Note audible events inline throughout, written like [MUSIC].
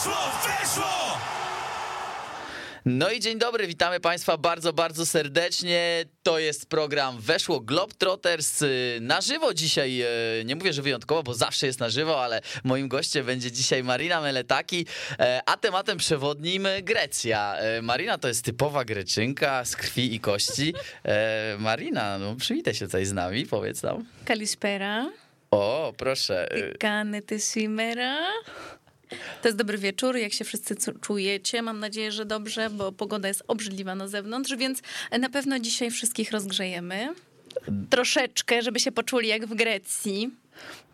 Weszło, weszło! No i dzień dobry, witamy Państwa bardzo, bardzo serdecznie. To jest program Weszło Globetrotters y, na żywo dzisiaj. y, Nie mówię, że wyjątkowo, bo zawsze jest na żywo, ale moim gościem będzie dzisiaj Marina Meletaki, e, a tematem przewodnim Grecja. E, Marina to jest typowa greczynka z krwi i kości. E, Marina, no przywitaj się tutaj z nami, powiedz nam. Kalispera. O, proszę. Τι y, κάνετε σήμερα? To jest dobry wieczór, jak się wszyscy czujecie. Mam nadzieję, że dobrze, bo pogoda jest obrzydliwa na zewnątrz, więc na pewno dzisiaj wszystkich rozgrzejemy. Troszeczkę, żeby się poczuli jak w Grecji.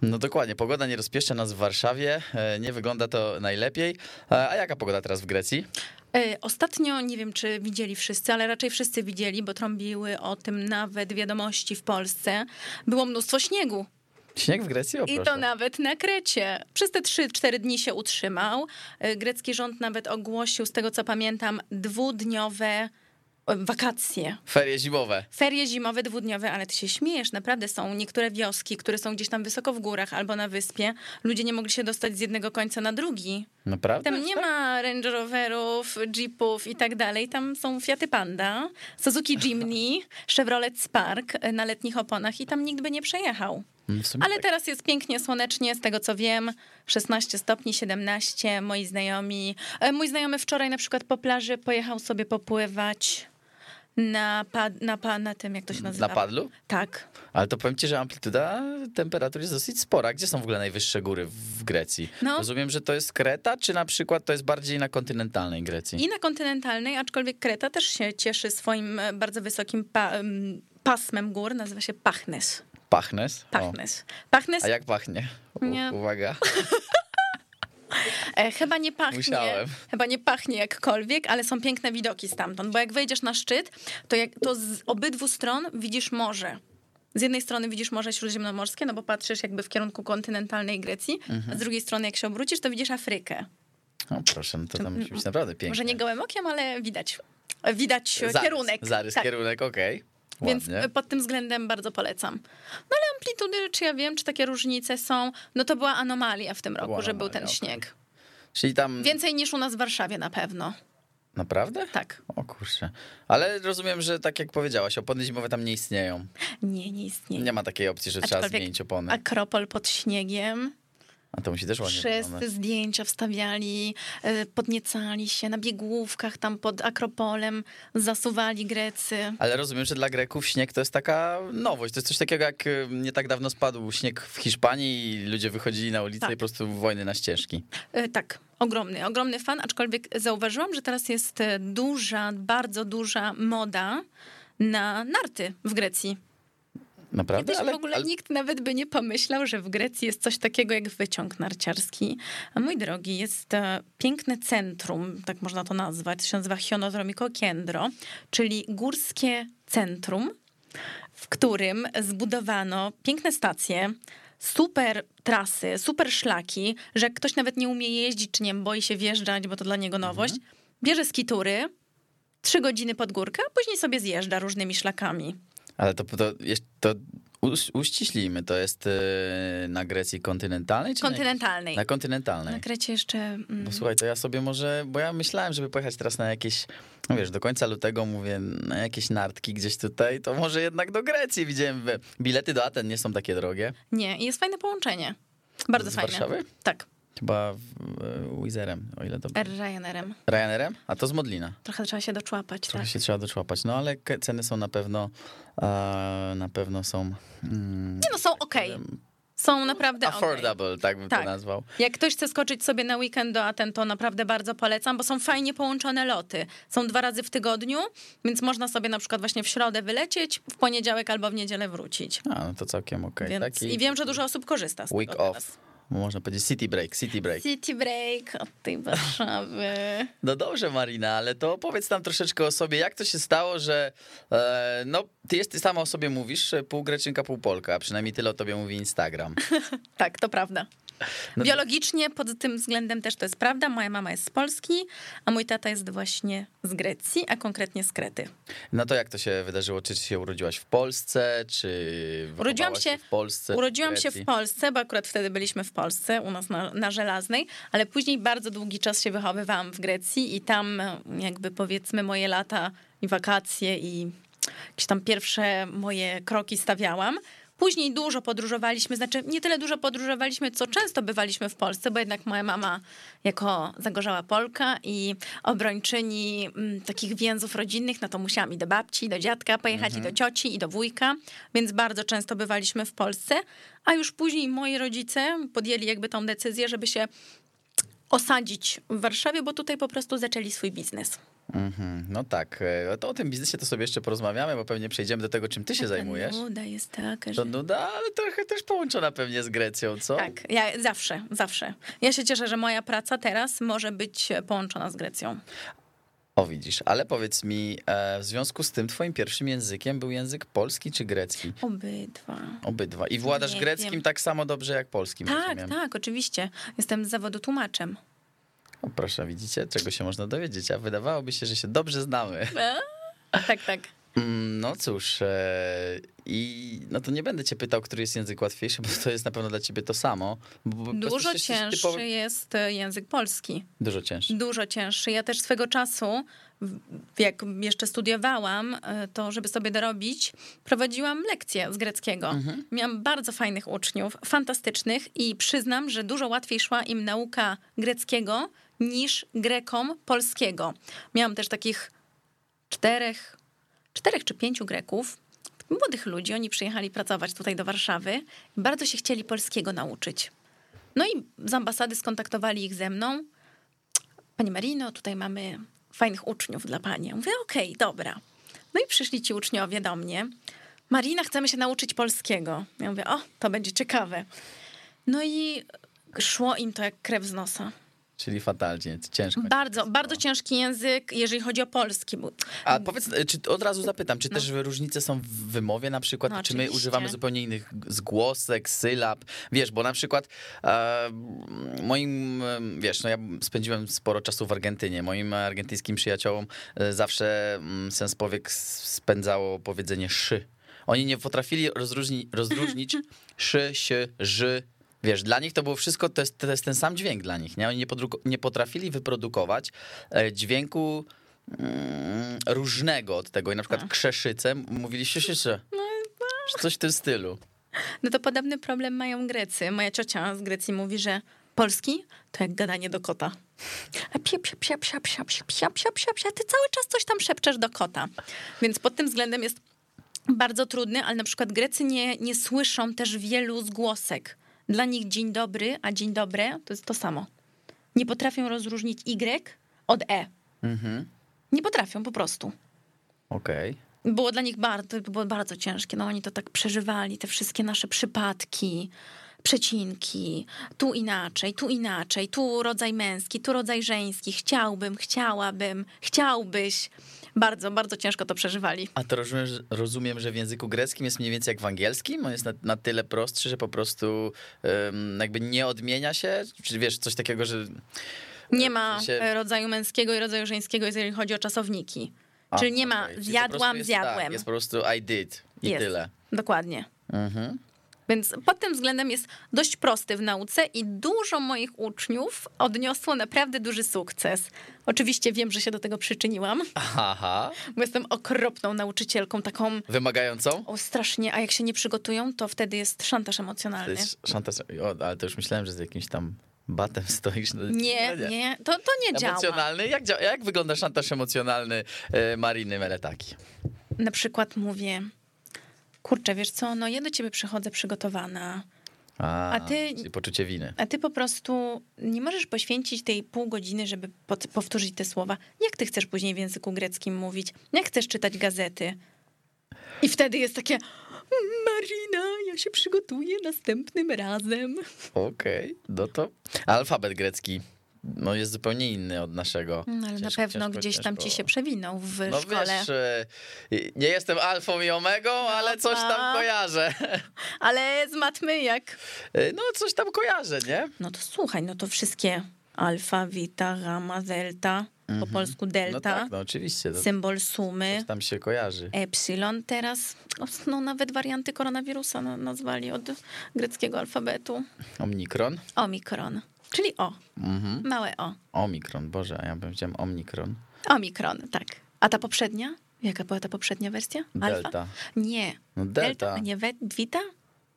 No dokładnie, pogoda nie rozpieszcza nas w Warszawie, e, nie wygląda to najlepiej. E, A jaka pogoda teraz w Grecji? E, Ostatnio, nie wiem czy widzieli wszyscy, ale raczej wszyscy widzieli, bo trąbiły o tym nawet wiadomości w Polsce. Było mnóstwo śniegu. Śnieg w Grecji? O, I to nawet na Krecie. Przez te 3-4 dni się utrzymał. E, Grecki rząd nawet ogłosił, z tego co pamiętam, dwudniowe wakacje. Ferie zimowe. Ferie zimowe, dwudniowe, ale ty się śmiejesz, naprawdę są niektóre wioski, które są gdzieś tam wysoko w górach albo na wyspie. Ludzie nie mogli się dostać z jednego końca na drugi. Naprawdę? Tam nie ma Range Roverów, Jeepów i tak dalej. Tam są Fiaty Panda, Suzuki Jimny, Chevrolet Spark na letnich oponach i tam nikt by nie przejechał. Mm, Ale tak. teraz jest pięknie słonecznie, z tego co wiem, 16 stopni, 17, moi znajomi. e, Mój znajomy wczoraj na przykład po plaży pojechał sobie popływać na, pad, na, pa, na tym, jak to się nazywa? Na padlu? Tak. Ale to powiem ci, że amplituda temperatury jest dosyć spora. Gdzie są w ogóle najwyższe góry w Grecji? No. Rozumiem, że to jest Kreta, czy na przykład to jest bardziej na kontynentalnej Grecji? I na kontynentalnej, aczkolwiek Kreta też się cieszy swoim e, bardzo wysokim pa, em, pasmem gór, nazywa się Pachnes. Pachnes? O. Pachnes. Pachnes A jak pachnie? U, Nie. Uwaga. [LAUGHS] E, chyba nie pachnie. Musiałem. Chyba nie pachnie jakkolwiek, ale są piękne widoki stamtąd, bo jak wejdziesz na szczyt, to, jak, to z obydwu stron widzisz morze. Z jednej strony widzisz Morze Śródziemnomorskie, no bo patrzysz jakby w kierunku kontynentalnej Grecji, a z drugiej strony jak się obrócisz, to widzisz Afrykę. O, proszę, no to tam musi być naprawdę pięknie. Może nie gołym okiem, ale widać. Widać Zarys, kierunek. Zarys, Tak. kierunek, okej. Więc Ładnie. pod tym względem bardzo polecam. No ale amplitudy, czy ja wiem, czy takie różnice są, no to była anomalia w tym roku, była że był ten śnieg. Czyli tam... Więcej niż u nas w Warszawie na pewno. Naprawdę? Tak. O kurczę. Ale rozumiem, że tak jak powiedziałaś, opony zimowe tam nie istnieją. Nie, nie istnieje. Nie ma takiej opcji, że trzeba Aczkolwiek zmienić opony. Akropol pod śniegiem. A to musi też ładnie Wszyscy wyglądać. zdjęcia wstawiali, e, podniecali się na biegłówkach tam pod Akropolem, zasuwali Grecy. Ale rozumiem, że dla Greków śnieg to jest taka nowość. To jest coś takiego, jak y, nie tak dawno spadł śnieg w Hiszpanii i ludzie wychodzili na ulicę Tak. i po prostu wojny na ścieżki. E, Tak, ogromny, ogromny fan, aczkolwiek zauważyłam, że teraz jest e, duża, bardzo duża moda na narty w Grecji. Naprawdę? Kiedyś w ogóle nikt nawet by nie pomyślał, że w Grecji jest coś takiego jak wyciąg narciarski. A mój drogi, jest e, piękne centrum, tak można to nazwać, to się nazywa Hionodromiko Kendro, czyli górskie centrum, w którym zbudowano piękne stacje, super trasy, super szlaki, że jak ktoś nawet nie umie jeździć, czy nie boi się wjeżdżać, bo to dla niego nowość, bierze skitury, trzy godziny pod górkę, a później sobie zjeżdża różnymi szlakami. Ale to, to, to uś- uściślijmy, to jest y, na Grecji kontynentalnej? Czy Kontynentalnej. Na, na kontynentalnej. Na Krecie jeszcze. Mm, Bo słuchaj, to ja sobie może, bo ja myślałem, żeby pojechać teraz na jakieś, no wiesz, do końca lutego mówię, na jakieś nartki gdzieś tutaj, to może jednak do Grecji. Widziałem, bilety do Aten nie są takie drogie. nie, i jest fajne połączenie. Bardzo Z fajne. Warszawy? Tak. Chyba e, Wizerem, o ile to... Ryanerem. Ryanerem? A to z Modlina. Trochę trzeba się doczłapać, Trochę tak. się trzeba doczłapać. No ale ceny są na pewno, na pewno są... Mm, Nie no, są okej. Są naprawdę affordable, tak bym Tak. to nazwał. Jak ktoś chce skoczyć sobie na weekend do Aten, to naprawdę bardzo polecam, bo są fajnie połączone loty. Są dwa razy w tygodniu, więc można sobie na przykład właśnie w środę wylecieć, w poniedziałek albo w niedzielę wrócić. A, no to całkiem okej. Więc, Taki I wiem, że dużo osób korzysta z week tego off. teraz. Można powiedzieć city break, city break. City break od tej Warszawy. No dobrze, Marina, ale to opowiedz nam troszeczkę o sobie. Jak to się stało, że e, no, ty, jest, ty sama o sobie mówisz, pół Greczynka, pół Polka, a przynajmniej tyle o tobie mówi Instagram. [LAUGHS] tak, to prawda. No Biologicznie pod tym względem też to jest prawda. Moja mama jest z Polski, a mój tata jest właśnie z Grecji, a konkretnie z Krety. No to jak to się wydarzyło? Czy się urodziłaś w Polsce, czy Urodziłam wychowałaś się- w Polsce? Urodziłam się Grecji? w Polsce, bo akurat wtedy byliśmy w Polsce, u nas na, na Żelaznej, ale później bardzo długi czas się wychowywałam w Grecji i tam jakby powiedzmy moje lata i wakacje i jakieś tam pierwsze moje kroki stawiałam. Później dużo podróżowaliśmy, znaczy nie tyle dużo podróżowaliśmy, co często bywaliśmy w Polsce, bo jednak moja mama jako zagorzała Polka i obrończyni mm, takich więzów rodzinnych, no to musiałam i do babci, i do dziadka pojechać, i do cioci, i do wujka, więc bardzo często bywaliśmy w Polsce, a już później moi rodzice podjęli jakby tą decyzję, żeby się osadzić w Warszawie, bo tutaj po prostu zaczęli swój biznes. Mhm, No tak, e, to o tym biznesie to sobie jeszcze porozmawiamy, bo pewnie przejdziemy do tego, czym ty się Ta zajmujesz. Nuda jest taka, że... To nuda, ale trochę też połączona pewnie z Grecją, co? Tak, ja zawsze, zawsze. Ja się cieszę, że moja praca teraz może być połączona z Grecją. O widzisz, ale powiedz mi, e, w związku z tym twoim pierwszym językiem był język polski czy grecki? Obydwa. Obydwa. I władasz Nie greckim wiem. tak samo dobrze jak polskim, Tak, rozumiem? tak, oczywiście. Jestem z zawodu tłumaczem. O, proszę, widzicie, czego się można dowiedzieć, a wydawałoby się, że się dobrze znamy. Tak, tak. Mm, No cóż, e, i no to nie będę cię pytał, który jest język łatwiejszy, bo to jest na pewno dla ciebie to samo. Dużo cięższy typowo- jest e, język polski. Dużo cięższy. Dużo cięższy. Ja też swego czasu, jak jeszcze studiowałam, e, to żeby sobie dorobić, prowadziłam lekcje z greckiego. Miałam bardzo fajnych uczniów, fantastycznych i przyznam, że dużo łatwiej szła im nauka greckiego niż Grekom polskiego. Miałam też takich czterech, czterech czy pięciu Greków, młodych ludzi. Oni przyjechali pracować tutaj do Warszawy i bardzo się chcieli polskiego nauczyć. No i z ambasady skontaktowali ich ze mną. Pani Marino, tutaj mamy fajnych uczniów dla pani. Ja mówię, okej, dobra. No i przyszli ci uczniowie do mnie. Marina, chcemy się nauczyć polskiego. Ja mówię, o, to będzie ciekawe. No i szło im to jak krew z nosa. Czyli fatalnie, ciężko. Bardzo, bardzo ciężki język, jeżeli chodzi o polski. A powiedz, e, czy od razu zapytam, czy też różnice są w wymowie na przykład, No, czy my używamy zupełnie innych zgłosek, sylab? Wiesz, bo na przykład e, moim, e, wiesz, no ja spędziłem sporo czasu w Argentynie. Moim argentyńskim przyjaciołom e, zawsze mm, sens powiek spędzało powiedzenie szy. Oni nie potrafili rozróżni, rozróżnić [LAUGHS] szy, się, ży. Wiesz, dla nich to było wszystko, to jest, to jest ten sam dźwięk dla nich, nie? Oni nie, nie potrafili wyprodukować e, dźwięku mm, różnego od tego. I na przykład Tak. krzeszyce mówili sieszycze. Czy coś w tym stylu. No to podobny problem mają Grecy. Moja ciocia z Grecji mówi, że polski to jak gadanie do kota. A psia, psia, psia, psia, psia, psia, psia, psia, psia, psia. Ty cały czas coś tam szepczesz do kota. Więc pod tym względem jest bardzo trudny, ale na przykład Grecy nie, nie słyszą też wielu zgłosek. Dla nich dzień dobry, a dzień dobre to jest to samo. Nie potrafią rozróżnić Y od E. Mhm. Nie potrafią po prostu. Okej. Było dla nich bardzo, było bardzo ciężkie. No oni to tak przeżywali, te wszystkie nasze przypadki, przecinki, tu inaczej, tu inaczej, tu rodzaj męski, tu rodzaj żeński, chciałbym, chciałabym, chciałbyś. Bardzo, bardzo ciężko to przeżywali. A to rozumiem, że- rozumiem, że w języku greckim jest mniej więcej jak w angielskim? On jest na, na tyle prostszy, że po prostu em, jakby nie odmienia się? Czy wiesz, coś takiego, że... Nie ma e, rodzaju męskiego i rodzaju żeńskiego, jeżeli chodzi o czasowniki. A, Czyli nie ma po zjadłam, jest, zjadłem. Tak, jest po prostu I did i Jest. tyle. Dokładnie. Mhm. Więc pod tym względem jest dość prosty w nauce i dużo moich uczniów odniosło naprawdę duży sukces. Oczywiście wiem, że się do tego przyczyniłam, Aha. bo jestem okropną nauczycielką, taką Wymagającą? o strasznie, a jak się nie przygotują, to wtedy jest szantaż To emocjonalny. jest szantaż. O, ale to już myślałem, że z jakimś tam batem stoisz. No, Nie, no nie, to, to nie działa. Emocjonalny? Jak, jak wygląda szantaż emocjonalny e, Mariny Meletaki? Na przykład mówię, kurczę, wiesz co, no ja do ciebie przychodzę przygotowana, A, A ty- poczucie winy. a ty po prostu nie możesz poświęcić tej pół godziny, żeby pod- powtórzyć te słowa. Jak ty chcesz później w języku greckim mówić? Jak chcesz czytać gazety? I wtedy jest takie, Marina, ja się przygotuję następnym razem. Okej, no to alfabet grecki. No, jest zupełnie inny od naszego. No, ale Ciężko, na pewno ciężko, gdzieś tam ci ciężko. się przewinął w No szkole. wiesz, e, nie jestem alfą i omegą, ale coś tam a. kojarzę. [LAUGHS] Ale z matmy jak? E, No coś tam kojarzę, nie? No to słuchaj, no to wszystkie alfa, beta, gamma, delta, po polsku No delta, tak, no oczywiście. Symbol sumy, coś tam się kojarzy. epsilon teraz, no nawet warianty koronawirusa na- nazwali od greckiego alfabetu. Omikron. Omikron, czyli O, Mhm. małe O. Omikron, Boże, a ja bym powiedział Omikron. Omikron, tak. A ta poprzednia? Jaka była ta poprzednia wersja? Alfa? Delta. Nie. No delta. a nie Vita?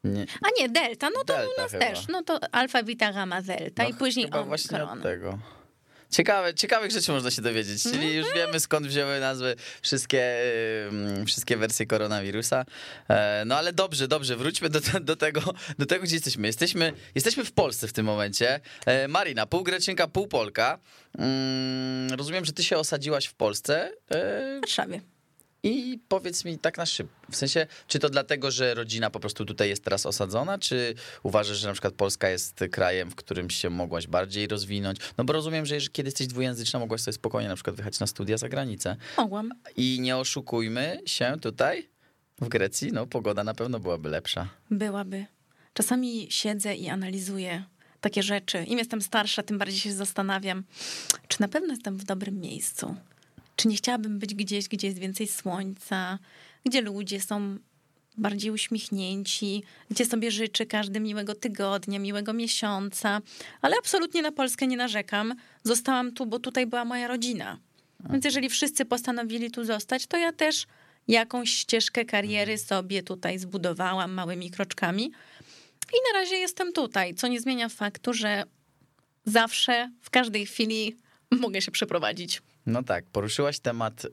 Nie. A nie, delta, no to Delta u nas chyba. też. No to alfa, beta, gamma, delta No, i później chyba właśnie omikron. od tego. Ciekawe, ciekawych rzeczy można się dowiedzieć, czyli Mhm. już wiemy skąd wzięły nazwy wszystkie, wszystkie wersje koronawirusa. E, No ale dobrze, dobrze, wróćmy do, do, tego, do tego, gdzie jesteśmy. Jesteśmy, jesteśmy w Polsce w tym momencie. E, Marina, pół Greczynka, pół Polka. Mm, Rozumiem, że ty się osadziłaś w Polsce. E, W Warszawie. I powiedz mi tak na szybko, w sensie, czy to dlatego, że rodzina po prostu tutaj jest teraz osadzona, czy uważasz, że na przykład Polska jest krajem, w którym się mogłaś bardziej rozwinąć? No bo rozumiem, że jeżeli, kiedy jesteś dwujęzyczna, mogłaś sobie spokojnie na przykład wyjechać na studia za granicę. Mogłam. I nie oszukujmy się tutaj, w Grecji, no pogoda na pewno byłaby lepsza. Byłaby. Czasami siedzę i analizuję takie rzeczy. Im jestem starsza, tym bardziej się zastanawiam, czy na pewno jestem w dobrym miejscu. Czy nie chciałabym być gdzieś, gdzie jest więcej słońca, gdzie ludzie są bardziej uśmiechnięci, gdzie sobie życzę każdy miłego tygodnia, miłego miesiąca. Ale absolutnie na Polskę nie narzekam. Zostałam tu, bo tutaj była moja rodzina. Więc jeżeli wszyscy postanowili tu zostać, to ja też jakąś ścieżkę kariery sobie tutaj zbudowałam małymi kroczkami. I na razie jestem tutaj, co nie zmienia faktu, że zawsze, w każdej chwili mogę się przeprowadzić. No tak, poruszyłaś temat y,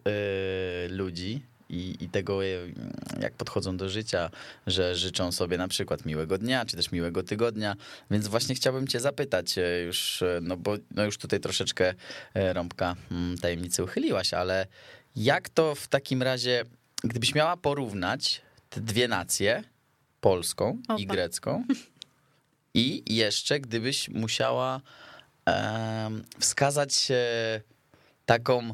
ludzi i, i tego, y, jak podchodzą do życia, że życzą sobie na przykład miłego dnia, czy też miłego tygodnia, więc właśnie chciałbym cię zapytać y, już, no bo no już tutaj troszeczkę rąbka mm, tajemnicy uchyliłaś, ale jak to w takim razie, gdybyś miała porównać te dwie nacje, polską i Opa. grecką, i jeszcze gdybyś musiała wskazać taką,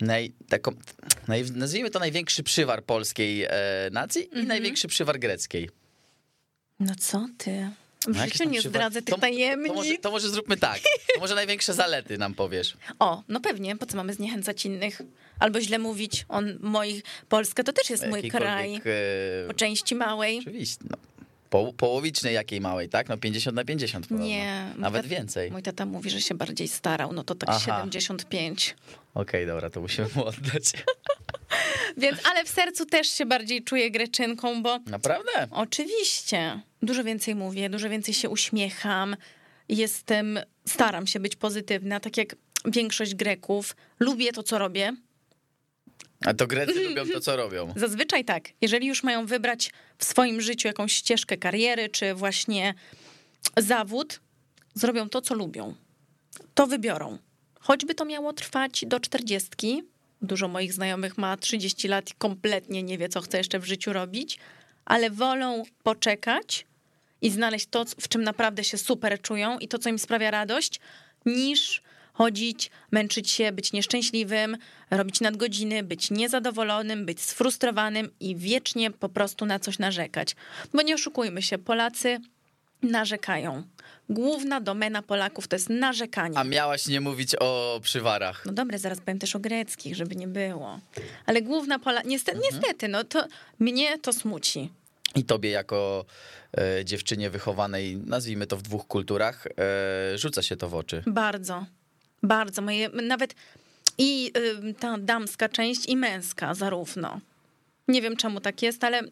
naj, taką naj, nazwijmy to największy przywar polskiej e, nacji i Mhm. największy przywar greckiej. No co ty? W No, życiu nie przywar- zdradzę tych to, tajemnic. To może, to może zróbmy tak. To może największe zalety nam powiesz. O, no pewnie, po co mamy zniechęcać innych? Albo źle mówić o moich... Polska to też jest mój kraj. E, Po części małej. Oczywiście. No, po, połowicznej jakiej małej, tak? No 50 na 50 podobno. Nie. Nawet tat- więcej. Mój tata mówi, że się bardziej starał, no to tak Aha. 75. Okej, dobra, to musimy mu oddać. [LAUGHS] Więc, ale w sercu też się bardziej czuję greczynką, bo Naprawdę? oczywiście dużo więcej mówię, dużo więcej się uśmiecham. Jestem, staram się być pozytywna, tak jak większość Greków. Lubię to, co robię. A to Grecy lubią to, co robią. [LAUGHS] Zazwyczaj tak. Jeżeli już mają wybrać w swoim życiu jakąś ścieżkę kariery, czy właśnie zawód, zrobią to, co lubią. To wybiorą. Choćby to miało trwać do czterdziestki. Dużo moich znajomych ma 30 lat i kompletnie nie wie, co chce jeszcze w życiu robić, ale wolą poczekać i znaleźć to, w czym naprawdę się super czują i to, co im sprawia radość, niż chodzić, męczyć się, być nieszczęśliwym, robić nadgodziny, być niezadowolonym, być sfrustrowanym i wiecznie po prostu na coś narzekać. Bo nie oszukujmy się, Polacy narzekają. Główna domena Polaków to jest narzekanie. A miałaś nie mówić o przywarach. No dobra, zaraz powiem też o greckich, żeby nie było. Ale główna Pola... Niestety, Mhm. niestety no to mnie to smuci. I tobie jako e, dziewczynie wychowanej, nazwijmy to w dwóch kulturach, e, rzuca się to w oczy. Bardzo, bardzo. Moje, nawet i ta damska część, i męska zarówno. Nie wiem, czemu tak jest, ale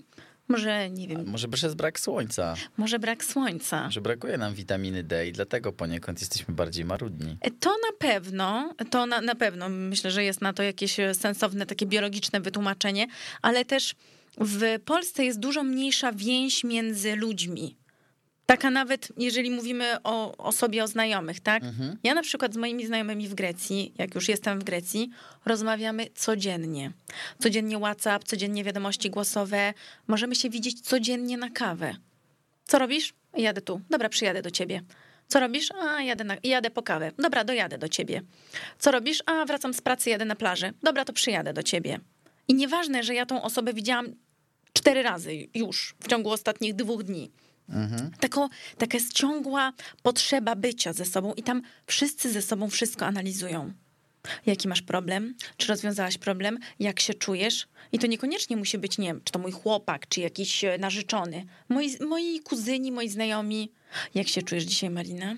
może, nie wiem, Może przez brak słońca, może brak słońca. że brakuje nam witaminy D i dlatego poniekąd jesteśmy bardziej marudni. To na pewno, to na, na pewno myślę, że jest na to jakieś e, sensowne, takie biologiczne wytłumaczenie, ale też w Polsce jest dużo mniejsza więź między ludźmi. Taka nawet, jeżeli mówimy o, o sobie, o znajomych, tak? Ja na przykład z moimi znajomymi w Grecji, jak już jestem w Grecji, rozmawiamy codziennie. Codziennie WhatsApp, codziennie wiadomości głosowe. Możemy się widzieć codziennie na kawę. Co robisz? Jadę tu. Dobra, przyjadę do ciebie. Co robisz? A, jadę, na, jadę po kawę. Dobra, dojadę do ciebie. Co robisz? A, wracam z pracy, jadę na plażę. Dobra, to przyjadę do ciebie. I nieważne, że ja tą osobę widziałam cztery razy już w ciągu ostatnich dwóch dni. Mhm. Tako, taka jest ciągła potrzeba bycia ze sobą i tam wszyscy ze sobą wszystko analizują. Jaki masz problem? Czy rozwiązałaś problem? Jak się czujesz? I to niekoniecznie musi być, nie wiem, czy to mój chłopak, czy jakiś e, narzeczony. Moi, moi kuzyni, moi znajomi. Jak się czujesz dzisiaj, Marina?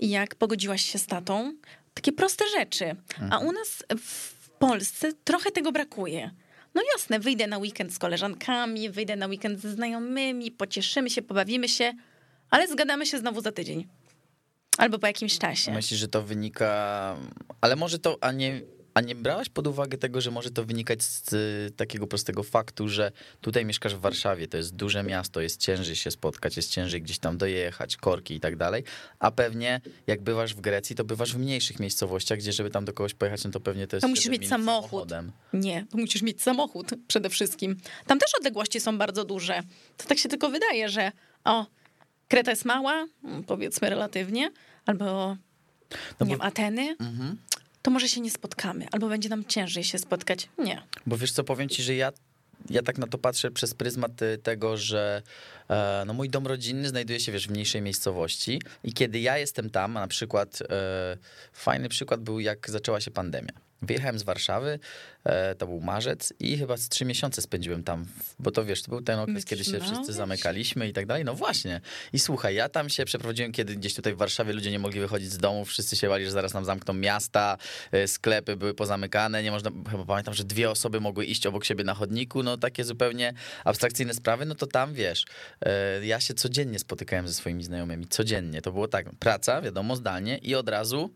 I jak pogodziłaś się z tatą? Takie proste rzeczy. A mhm. u nas w Polsce trochę tego brakuje. No jasne, wyjdę na weekend z koleżankami, wyjdę na weekend ze znajomymi, pocieszymy się, pobawimy się, ale zgadamy się znowu za tydzień. Albo po jakimś czasie. Myślisz, że to wynika. Ale może to, a nie. A nie brałaś pod uwagę tego, że może to wynikać z takiego prostego faktu, że tutaj mieszkasz w Warszawie, to jest duże miasto, jest ciężej się spotkać, jest ciężej gdzieś tam dojechać, korki i tak dalej, a pewnie jak bywasz w Grecji, to bywasz w mniejszych miejscowościach, gdzie żeby tam do kogoś pojechać, no to pewnie to jest To musisz mieć samochód. Samochodem. Nie, to musisz mieć samochód przede wszystkim. Tam też odległości są bardzo duże. To tak się tylko wydaje, że o, Kreta jest mała, mm, powiedzmy relatywnie, albo no nie bo... wiem, Ateny, mhm. To może się nie spotkamy, albo będzie nam ciężej się spotkać. Nie. Bo wiesz co, powiem ci, że ja ja tak na to patrzę przez pryzmat y, tego, że e, no mój dom rodzinny znajduje się wiesz, w mniejszej miejscowości i kiedy ja jestem tam, na przykład e, fajny przykład był jak zaczęła się pandemia. Wyjechałem z Warszawy, e, to był marzec i chyba z trzy miesiące spędziłem tam, bo to wiesz, to był ten okres, kiedy się wszyscy zamykaliśmy i tak dalej. No właśnie. I słuchaj, ja tam się przeprowadziłem, kiedy gdzieś tutaj w Warszawie ludzie nie mogli wychodzić z domu, wszyscy się bali, że zaraz nam zamkną miasta, e, sklepy były pozamykane, nie można, chyba pamiętam, że dwie osoby mogły iść obok siebie na chodniku, no takie zupełnie abstrakcyjne sprawy, no to tam wiesz, e, ja się codziennie spotykałem ze swoimi znajomymi, codziennie. To było tak, praca, wiadomo, zdalnie i od razu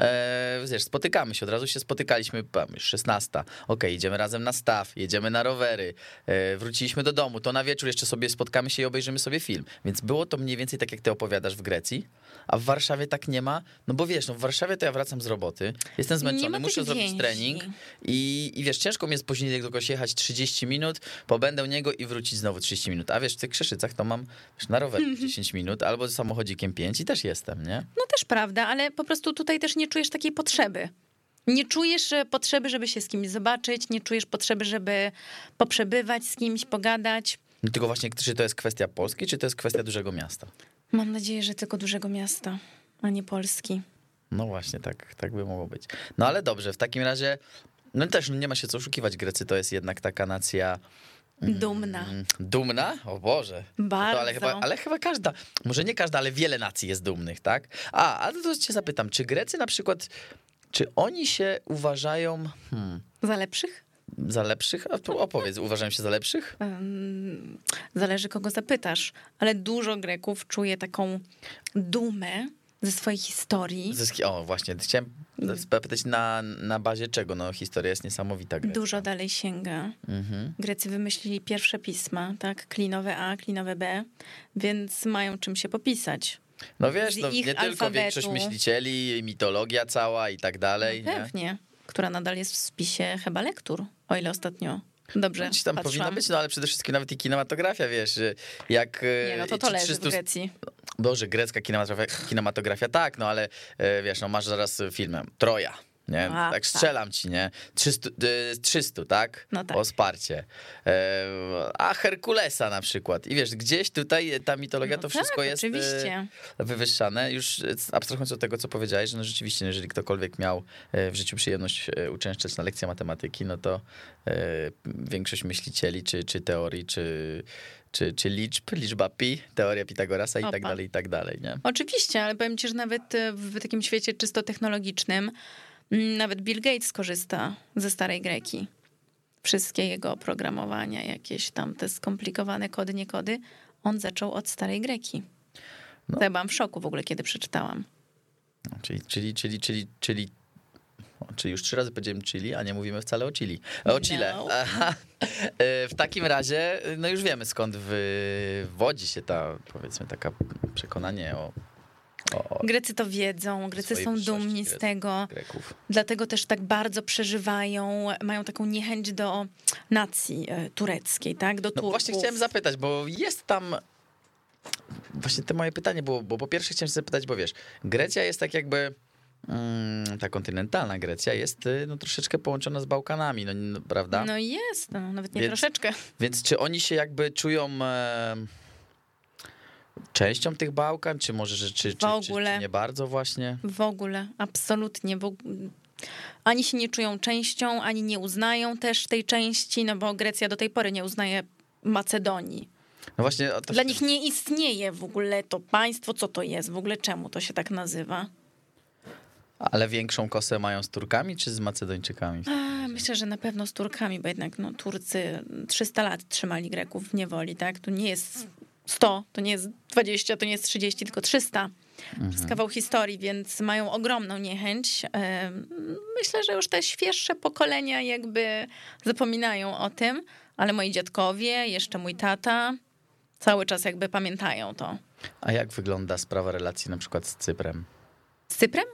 e, wiesz, spotykamy się, od razu się spotykaliśmy, już 16, ok, idziemy razem na staw, jedziemy na rowery, e, wróciliśmy do domu, to na wieczór jeszcze sobie spotkamy się i obejrzymy sobie film. Więc było to mniej więcej tak, jak ty opowiadasz w Grecji, a w Warszawie tak nie ma, no bo wiesz, no w Warszawie to ja wracam z roboty, jestem zmęczony, muszę zrobić więzi. trening i, i wiesz, ciężko mi jest później do kogoś jechać 30 minut, pobędę u niego i wrócić znowu 30 minut, a wiesz, w tych Krzyszycach to mam wiesz, na rower [LAUGHS] 10 minut, albo samochodzikiem 5 i też jestem, nie? No też prawda, ale po prostu tutaj też nie czujesz takiej potrzeby. Nie czujesz potrzeby, żeby się z kimś zobaczyć, nie czujesz potrzeby, żeby poprzebywać z kimś, pogadać. No tylko właśnie, czy to jest kwestia Polski, czy to jest kwestia dużego miasta? Mam nadzieję, że tylko dużego miasta, a nie Polski. No właśnie, tak, tak by mogło być. No ale dobrze, w takim razie, no też nie ma się co oszukiwać, Grecy to jest jednak taka nacja... Mm, dumna. Dumna? O Boże. Bardzo. No ale, chyba, ale chyba każda, może nie każda, ale wiele nacji jest dumnych, tak? A, ale to cię zapytam, czy Grecy na przykład, czy oni się uważają... Hmm, Za lepszych? Za lepszych? A tu opowiedz, uważają się za lepszych? Zależy kogo zapytasz, ale dużo Greków czuje taką dumę ze swojej historii. O, właśnie, chciałem zapytać na, na bazie czego? No, historia jest niesamowita. Grecka. Dużo dalej sięga. Mhm. Grecy wymyślili pierwsze pisma, tak? Klinowe A, klinowe B, więc mają czym się popisać. No wiesz, no, nie alfabetu. tylko większość myślicieli, mitologia cała i tak dalej. No, pewnie. Nie? Która nadal jest w spisie chyba lektur, o ile ostatnio Dobrze. Ci tam patrzyłam. powinno być, no ale przede wszystkim nawet i kinematografia, wiesz, jak. Nie, no to to leży 300... w Grecji. Boże, grecka kinematografia, kinematografia tak, no ale e, wiesz, no masz zaraz filmem Troja nie? A, tak, tak strzelam ci, nie? 300, 300 tak? No tak. O wsparcie. E, a Herkulesa na przykład. I wiesz, gdzieś tutaj ta mitologia no to wszystko tak, jest oczywiście. wywyższane. Już abstrahując od tego, co powiedziałeś, że no rzeczywiście, jeżeli ktokolwiek miał e, w życiu przyjemność e, uczęszczać na lekcję matematyki, no to większość myślicieli, czy, czy teorii, czy czy, czy liczb, liczba pi, teoria Pitagorasa i tak dalej, i tak dalej, nie? Oczywiście, ale powiem ci, że nawet w takim świecie czysto technologicznym nawet Bill Gates skorzysta ze starej greki. Wszystkie jego oprogramowania, jakieś tam te skomplikowane kody, nie kody, on zaczął od starej greki. No. Ja byłam w szoku w ogóle, kiedy przeczytałam. No, czyli, czyli, czyli, czyli, czyli Czyli już trzy razy powiedziałem Chili, a nie mówimy wcale o Chili. O Chile. No. W takim razie, no już wiemy skąd wywodzi się ta, powiedzmy, taka przekonanie o o, Grecy to wiedzą, Grecy są dumni z tego. Greków. Dlatego też tak bardzo przeżywają, mają taką niechęć do nacji e, tureckiej, tak? Do no właśnie chciałem zapytać, bo jest tam właśnie to moje pytanie było, bo po pierwsze chciałem się zapytać, bo wiesz, Grecja jest tak jakby mm, ta kontynentalna Grecja jest y, no, troszeczkę połączona z Bałkanami, no, no, prawda? No jest, no, nawet nie Więc- troszeczkę. Więc czy oni się jakby czują e, częścią tych Bałkan, czy może że- czy, czy, czy, czy ogóle. nie bardzo właśnie? W ogóle, absolutnie. W ani się nie czują częścią, ani nie uznają też tej części, no bo Grecja do tej pory nie uznaje Macedonii. No właśnie, to Dla nich nie istnieje w ogóle to państwo, co to jest, w ogóle czemu to się tak nazywa. Ale większą kosę mają z Turkami czy z Macedończykami? Myślę, że na pewno z Turkami, bo jednak no, Turcy 300 lat trzymali Greków w niewoli, tak? Tu nie jest 100, to nie jest 20, to nie jest 30, tylko 300. To jest kawał historii, więc mają ogromną niechęć. Myślę, że już te świeższe pokolenia jakby zapominają o tym, ale moi dziadkowie, jeszcze mój tata, cały czas jakby pamiętają to. A jak wygląda sprawa relacji na przykład z Cyprem? Z Cyprem?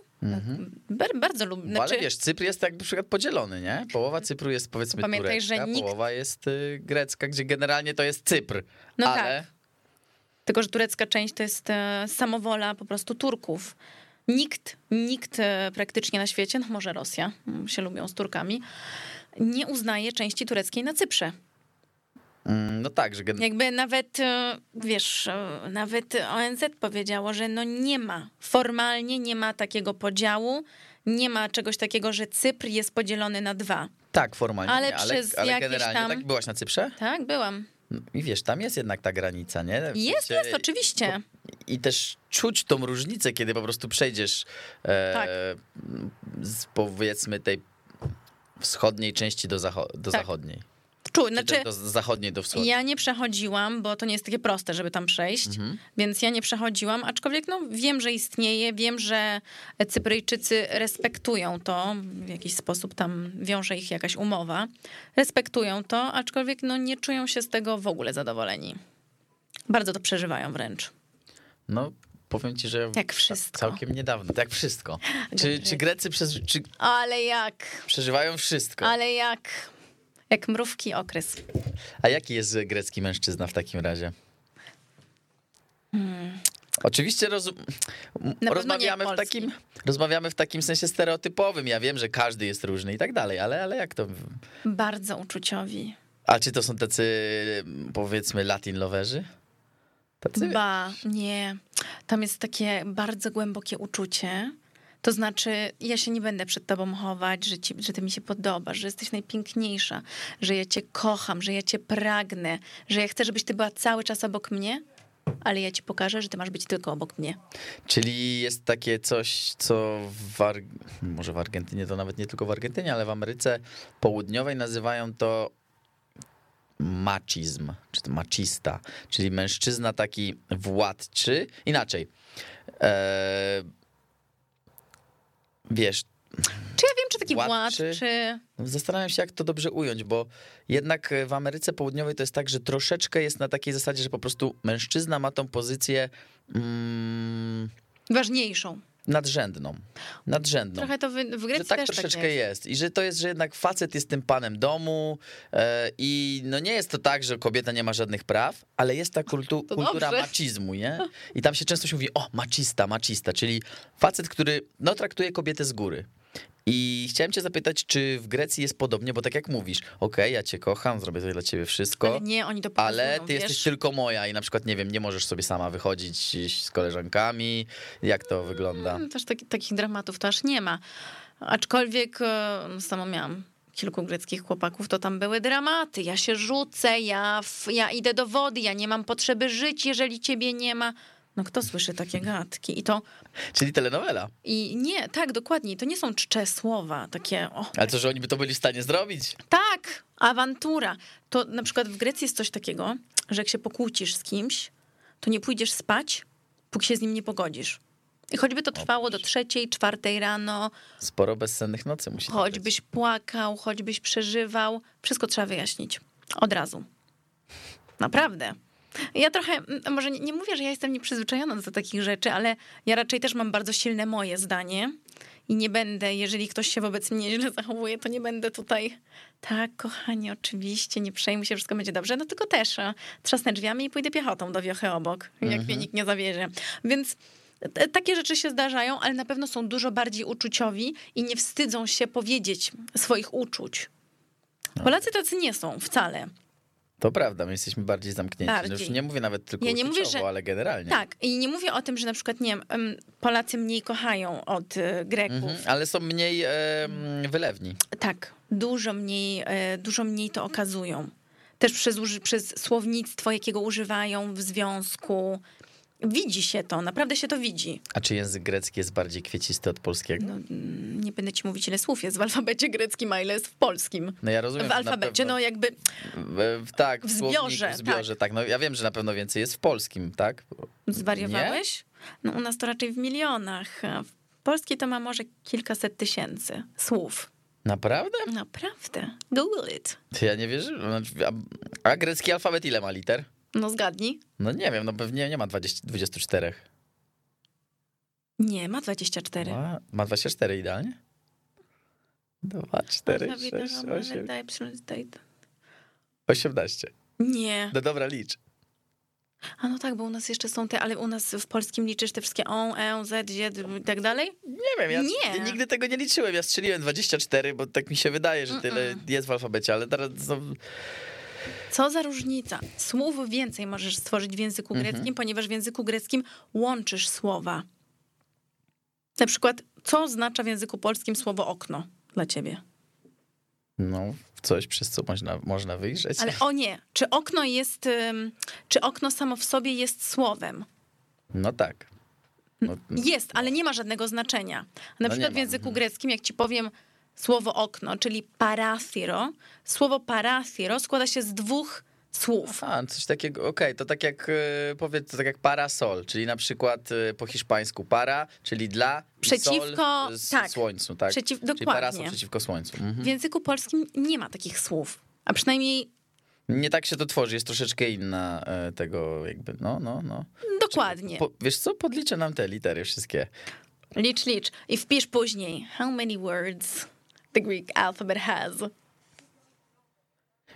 Bar- bardzo lubię. Bo ale wiesz, Cypr jest jakby na przykład podzielony, nie? Połowa Cypru jest powiedzmy Pamiętaj, że turecka, nikt- połowa jest y, grecka, gdzie generalnie to jest Cypr. No ale tak. Tylko, że turecka część to jest e, samowola po prostu Turków. Nikt, nikt e, praktycznie na świecie, no może Rosja, mm, się lubią z Turkami, nie uznaje części tureckiej na Cyprze. mm, no tak, że Jakby nawet, e, wiesz, nawet ONZ powiedziało, że no nie ma, formalnie nie ma takiego podziału, nie ma czegoś takiego, że Cypr jest podzielony na dwa. tak formalnie, ale ale, przez ale generalnie tam- tak byłaś na Cyprze? Tak, byłam. No I wiesz, tam jest jednak ta granica, nie? W Jest, sensie- jest, oczywiście. I też czuć tą różnicę, kiedy po prostu przejdziesz e, Tak. z powiedzmy tej wschodniej części do, zacho- do Tak. zachodniej. Czuł, Czy znaczy, do zachodniej do wschodniej. Ja nie przechodziłam, bo to nie jest takie proste, żeby tam przejść, Mhm. więc ja nie przechodziłam, aczkolwiek no, wiem, że istnieje, wiem, że Cypryjczycy respektują to, w jakiś sposób tam wiąże ich jakaś umowa, respektują to, aczkolwiek no, nie czują się z tego w ogóle zadowoleni. Bardzo to przeżywają wręcz. No, powiem ci, że Jak wszystko. całkiem niedawno, tak wszystko. [LAUGHS] Czy, czy Grecy przez, czy Ale jak, przeżywają wszystko? ale jak, jak mrówki okres. A jaki jest grecki mężczyzna w takim razie? Oczywiście rozum... Hmm. pewno nie rozmawiamy w takim rozmawiamy w takim sensie stereotypowym. Ja wiem, że każdy jest różny i tak dalej, ale, ale jak to Bardzo uczuciowi. A czy to są tacy powiedzmy latin loverzy? Tacy Ba, nie. Tam jest takie bardzo głębokie uczucie. To znaczy, ja się nie będę przed tobą chować, że, ci, że ty mi się podobasz, że jesteś najpiękniejsza, że ja cię kocham, że ja cię pragnę, że ja chcę, żebyś ty była cały czas obok mnie, ale ja ci pokażę, że ty masz być tylko obok mnie. Czyli jest takie coś, co w Ar... może w Argentynie, to nawet nie tylko w Argentynie, ale w Ameryce Południowej nazywają to macizm, czy to macista, czyli mężczyzna taki władczy. Inaczej. E... Wiesz, Czy ja wiem, czy taki Władczy. władczy? Zastanawiam się, jak to dobrze ująć, bo jednak w Ameryce Południowej to jest tak, że troszeczkę jest na takiej zasadzie, że po prostu mężczyzna ma tą pozycję mm, Ważniejszą. Nadrzędną. Nadrzędną. Trochę to w, w że Grecji tak też troszeczkę tak jest. jest. I że to jest, że jednak facet jest tym panem domu e, i no nie jest to tak, że kobieta nie ma żadnych praw, ale jest ta kultu, kultura macizmu, nie? [LAUGHS] I tam się często się mówi, o, macista, macista, czyli facet, który no traktuje kobietę z góry. I chciałem cię zapytać, czy w Grecji jest podobnie, bo tak jak mówisz, okej, ja cię kocham, zrobię to dla ciebie wszystko, Ale nie, oni to pokazują, ale ty wiesz? jesteś tylko moja i na przykład, nie wiem, nie możesz sobie sama wychodzić z koleżankami. Jak to wygląda? No, Też taki, takich dramatów to aż nie ma. Aczkolwiek e, sama miałam kilku greckich chłopaków, to tam były dramaty. Ja się rzucę, ja, ja idę do wody, ja nie mam potrzeby żyć, jeżeli ciebie nie ma. No kto słyszy takie gadki? I to, Czyli telenowela. i nie, tak, dokładnie, to nie są czcze słowa, takie, o, Ale co, że oni by to byli w stanie zrobić? tak, awantura. To na przykład w Grecji jest coś takiego, że jak się pokłócisz z kimś, to nie pójdziesz spać, póki się z nim nie pogodzisz. I choćby to trwało do trzeciej, czwartej rano, Sporo bezsennych nocy musi tam być. choćbyś płakał, choćbyś przeżywał, wszystko trzeba wyjaśnić. Od razu. Naprawdę. Ja trochę, może nie, nie mówię, że ja jestem nieprzyzwyczajona do takich rzeczy, ale ja raczej też mam bardzo silne moje zdanie i nie będę, jeżeli ktoś się wobec mnie źle zachowuje, to nie będę tutaj, tak, kochanie, oczywiście, nie przejmuj się, wszystko będzie dobrze, no tylko też e, trzasnę drzwiami i pójdę piechotą do wiochy obok, jak Mhm. mnie nikt nie zawiezie. Więc t- takie rzeczy się zdarzają, ale na pewno są dużo bardziej uczuciowi i nie wstydzą się powiedzieć swoich uczuć. No. Polacy tacy nie są wcale. To prawda, my jesteśmy bardziej zamknięci. No Bardziej. już nie mówię nawet tylko Ja nie mówię, że- ale generalnie. Tak, i nie mówię o tym, że na przykład, nie wiem, em, Polacy mniej kochają od e, Greków. Mhm, ale są mniej em, wylewni. Tak, dużo mniej, e, dużo mniej to okazują. Też przez, przez słownictwo, jakiego używają w związku. Widzi się to, naprawdę się to widzi. A czy język grecki jest bardziej kwiecisty od polskiego? No, mm, nie będę ci mówić, ile słów jest w alfabecie greckim, a ile jest w polskim. No ja rozumiem. W alfabecie, no jakby w, w, tak, w zbiorze, w zbiorze, tak. No ja wiem, że na pewno więcej jest w polskim, tak? zwariowałeś. No u nas to raczej w milionach. W polskiej to ma może kilkaset tysięcy słów. Naprawdę? Naprawdę. Google it. Ja nie wierzę. Znaczy, A, a grecki alfabet ile ma liter? No zgadnij. No nie wiem, no pewnie nie ma 20, 24. Nie, ma 24. Ma, ma 24 idealnie? 2, 4, 6, 8, 18. Nie. No dobra, licz. A no tak, bo u nas jeszcze są te, ale u nas w polskim liczysz te wszystkie on, e, z, z i tak dalej? Nie wiem, ja, Nie. nigdy tego nie liczyłem. Ja strzeliłem 24, bo tak mi się wydaje, że tyle jest w alfabecie, ale teraz no, Co za różnica? Słów więcej możesz stworzyć w języku Mhm. greckim, ponieważ w języku greckim łączysz słowa. Na przykład, co oznacza w języku polskim słowo okno dla ciebie? no, coś, przez co można, można wyjrzeć. Ale o nie, czy okno jest, czy okno samo w sobie jest słowem? No tak. No, Jest, ale nie ma żadnego znaczenia. Na No przykład w języku mhm. greckim, jak ci powiem słowo okno, czyli parathiro, słowo parathiro składa się z dwóch słów. A, coś takiego, okej, to tak jak, e, powiedz, to tak jak parasol, czyli na przykład e, po hiszpańsku para, czyli dla Przeciwko- tak. słońcu, tak? Przeciw- Czyli dokładnie. parasol przeciwko słońcu. Mhm. W języku polskim nie ma takich słów. A przynajmniej Nie tak się to tworzy, jest troszeczkę inna e, tego jakby, no, no, no. dokładnie. Po, wiesz co, podliczę nam te litery wszystkie. Licz, licz. I wpisz później. How many words the Greek alphabet has?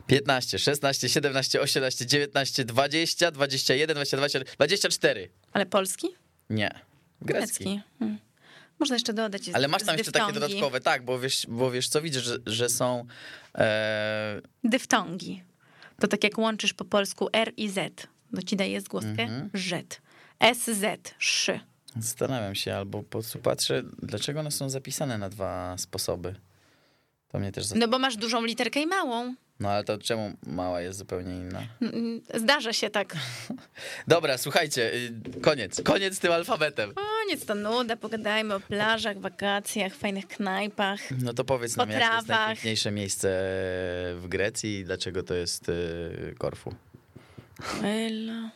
15, 16, 17, 18, 19, 20, 21, 22, 24. Ale polski? Nie, grecki. Hmm. Można jeszcze dodać. Ale masz tam z jeszcze takie dodatkowe, tak, bo wiesz, bo wiesz co, widzisz, że, że są... E, Dyftongi. To tak jak łączysz po polsku R i Z. To ci daje zgłoskę Mhm. Z. SZ, szy. Zastanawiam się, albo po prostu patrzę, dlaczego one są zapisane na dwa sposoby. To mnie też. No bo masz dużą literkę i małą. No ale to czemu mała jest zupełnie inna? Mm, Zdarza się tak. [LAUGHS] Dobra, słuchajcie, y, koniec. Koniec z tym alfabetem. O, nic to nuda, pogadajmy o plażach, wakacjach, fajnych knajpach. No to powiedz nam, jakie jest Potrawach. najpiękniejsze miejsce w Grecji i dlaczego to jest y, Korfu. Elo.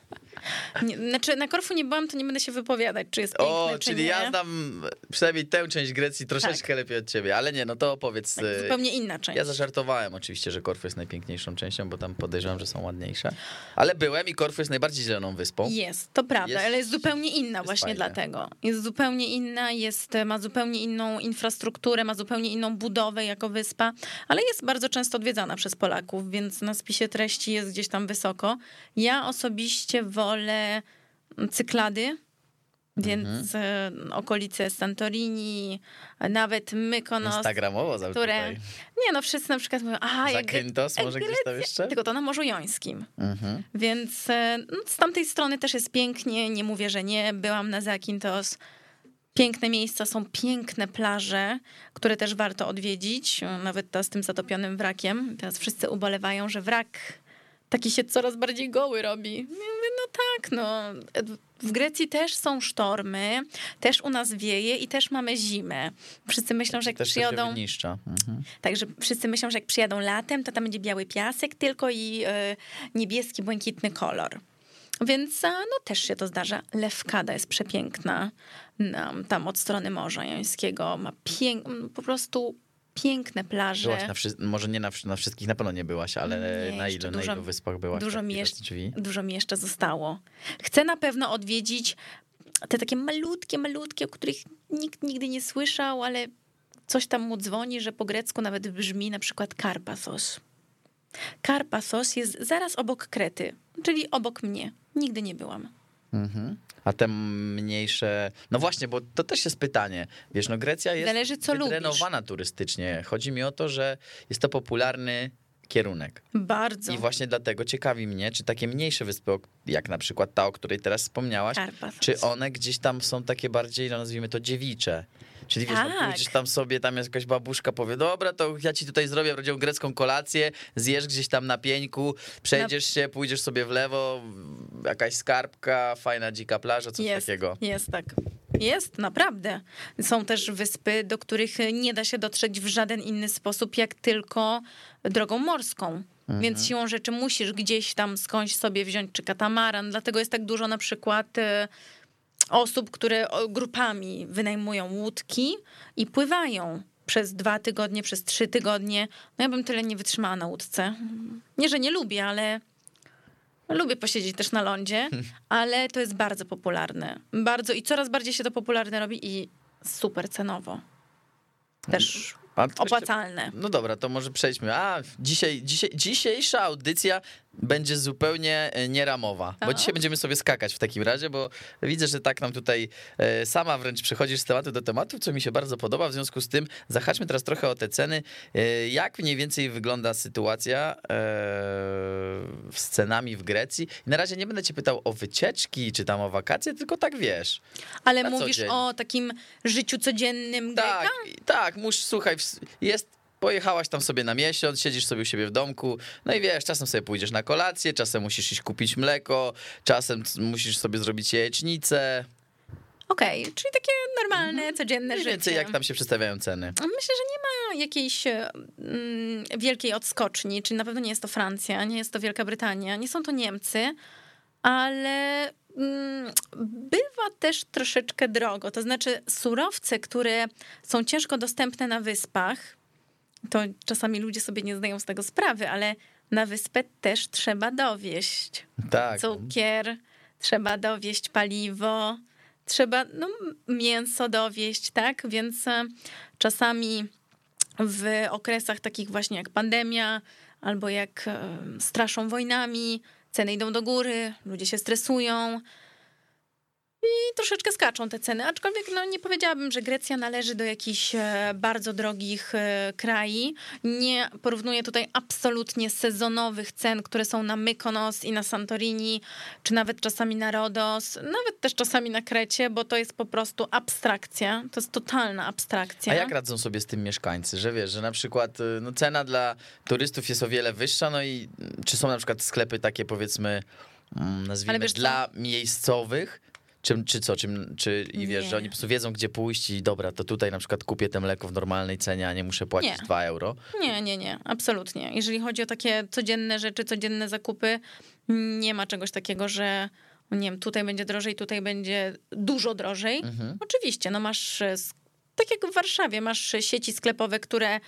Nie, znaczy, na Korfu nie byłam, to nie będę się wypowiadać, czy jest piękne, O, czy czyli nie. ja znam przynajmniej tę część Grecji troszeczkę lepiej od ciebie, ale nie, no to opowiedz. Tak, y, zupełnie inna część. Ja zażartowałem oczywiście, że Korfu jest najpiękniejszą częścią, bo tam podejrzewam, że są ładniejsze. Ale byłem i Korfu jest najbardziej zieloną wyspą. Jest, to prawda, Jest- ale jest zupełnie inna właśnie fajne. dlatego. Jest zupełnie inna, jest, ma zupełnie inną infrastrukturę, ma zupełnie inną budowę jako wyspa, ale jest bardzo często odwiedzana przez Polaków, więc na spisie treści jest gdzieś tam wysoko. Ja osobiście wolę cyklady, więc e, okolice Santorini, nawet Mykonos, Instagramowo za które... tutaj. Nie no, wszyscy na przykład mówią, aha, jak, Zakynthos jak może gdzieś tam Grecja. jeszcze? Tylko to na Morzu Jońskim. Mhm. Więc e, no, z tamtej strony też jest pięknie, nie mówię, że nie. Byłam na Zakynthos. Piękne miejsca, są piękne plaże, które też warto odwiedzić, nawet ta z tym zatopionym wrakiem. Teraz wszyscy ubolewają, że wrak taki się coraz bardziej goły robi. Ja mówię, no tak, no. W Grecji też są sztormy, też u nas wieje i też mamy zimę. Wszyscy myślą, że jak Też to przyjadą... się wyniszcza. Mhm. Także wszyscy myślą, że jak przyjadą latem, to tam będzie biały piasek tylko i e, niebieski, błękitny kolor. Więc no też się to zdarza. Lewkada jest przepiękna. Tam od strony Morza Jońskiego ma pięk, po prostu piękne plaże. Byłaś na wszy- może nie na, wszy- na wszystkich, na pewno nie byłaś, ale Nie, na, ilu, na dużo- ilu wyspach byłaś? dużo mi jeszcze-? Dużo mi jeszcze zostało. Chcę na pewno odwiedzić te takie malutkie, malutkie, o których nikt nigdy nie słyszał, ale coś tam mu dzwoni, że po grecku nawet brzmi na przykład Karpathos. Karpathos jest zaraz obok Krety, czyli obok mnie. Nigdy nie byłam. Mhm. A te mniejsze. No właśnie, bo to też jest pytanie. Wiesz, no Grecja jest Zależy, co wydrenowana turystycznie. Chodzi mi o to, że jest to popularny kierunek. Bardzo. I właśnie dlatego ciekawi mnie, czy takie mniejsze wyspy, jak na przykład ta, o której teraz wspomniałaś, Karpathos. czy one gdzieś tam są takie bardziej, no nazwijmy to, dziewicze. Czyli wiesz, no, Tak. pójdziesz tam sobie, tam jest jakaś babuszka, powie, dobra, to ja ci tutaj zrobię rodzią grecką kolację, zjesz gdzieś tam na pieńku, przejdziesz się, pójdziesz sobie w lewo, jakaś skarbka, fajna dzika plaża, coś jest, takiego. Jest tak. Jest, naprawdę. Są też wyspy, do których nie da się dotrzeć w żaden inny sposób, jak tylko drogą morską. Więc siłą rzeczy musisz gdzieś tam skądś sobie wziąć czy katamaran. Dlatego jest tak dużo na przykład e, osób, które grupami wynajmują łódki i pływają przez dwa tygodnie, przez trzy tygodnie. No ja bym tyle nie wytrzymała na łódce. Nie, że nie lubię, ale lubię posiedzieć też na lądzie, [LAUGHS] ale to jest bardzo popularne. Bardzo i coraz bardziej się to popularne robi i super cenowo. Też opłacalne. No dobra, to może przejdźmy. A, dzisiaj, dzisiaj, dzisiejsza audycja będzie zupełnie e, nieramowa, bo dzisiaj będziemy sobie skakać w takim razie, bo widzę, że tak nam tutaj e, sama wręcz przechodzisz z tematu do tematu, co mi się bardzo podoba, w związku z tym zahaczmy teraz trochę o te ceny. E, Jak mniej więcej wygląda sytuacja z cenami w Grecji? Na razie nie będę cię pytał o wycieczki, czy tam o wakacje, tylko tak wiesz. Ale mówisz dzień. o takim życiu codziennym Greka? Tak, tak, musz, słuchaj, jest, pojechałaś tam sobie na miesiąc, siedzisz sobie u siebie w domku, no i wiesz, czasem sobie pójdziesz na kolację, czasem musisz iść kupić mleko, czasem musisz sobie zrobić jajecznicę, Okej, czyli takie normalne, codzienne mniej życie. więcej jak tam się przedstawiają ceny. Myślę, że nie ma jakiejś mm, wielkiej odskoczni, czyli na pewno nie jest to Francja, nie jest to Wielka Brytania, nie są to Niemcy, ale mm, bywa też troszeczkę drogo. To znaczy surowce, które są ciężko dostępne na wyspach, to czasami ludzie sobie nie zdają z tego sprawy, ale na wyspę też trzeba dowieść Tak, cukier, trzeba dowieść paliwo, trzeba no, mięso dowieść, tak? Więc e, czasami w okresach takich właśnie jak pandemia albo jak e, straszą wojnami, ceny idą do góry, ludzie się stresują. I troszeczkę skaczą te ceny, aczkolwiek no, nie powiedziałabym, że Grecja należy do jakichś e, bardzo drogich e, krajów. Nie porównuję tutaj absolutnie sezonowych cen, które są na Mykonos i na Santorini, czy nawet czasami na Rodos, nawet też czasami na Krecie, bo to jest po prostu abstrakcja. To jest totalna abstrakcja. A jak radzą sobie z tym mieszkańcy, że wiesz, że na przykład y, no, cena dla turystów jest o wiele wyższa, no i mm, czy są na przykład sklepy takie powiedzmy, mm, nazwijmy, dla miejscowych, czy, czy co, czy, czy i wiesz, Nie. że oni po prostu wiedzą, gdzie pójść i dobra, to tutaj na przykład kupię te mleko w normalnej cenie, a nie muszę płacić Nie. 2 euro. Nie, nie, nie, absolutnie. Jeżeli chodzi o takie codzienne rzeczy, codzienne zakupy, nie ma czegoś takiego, że nie wiem, tutaj będzie drożej, tutaj będzie dużo drożej. Mhm. Oczywiście, no masz, e, tak jak w Warszawie, masz sieci sklepowe, które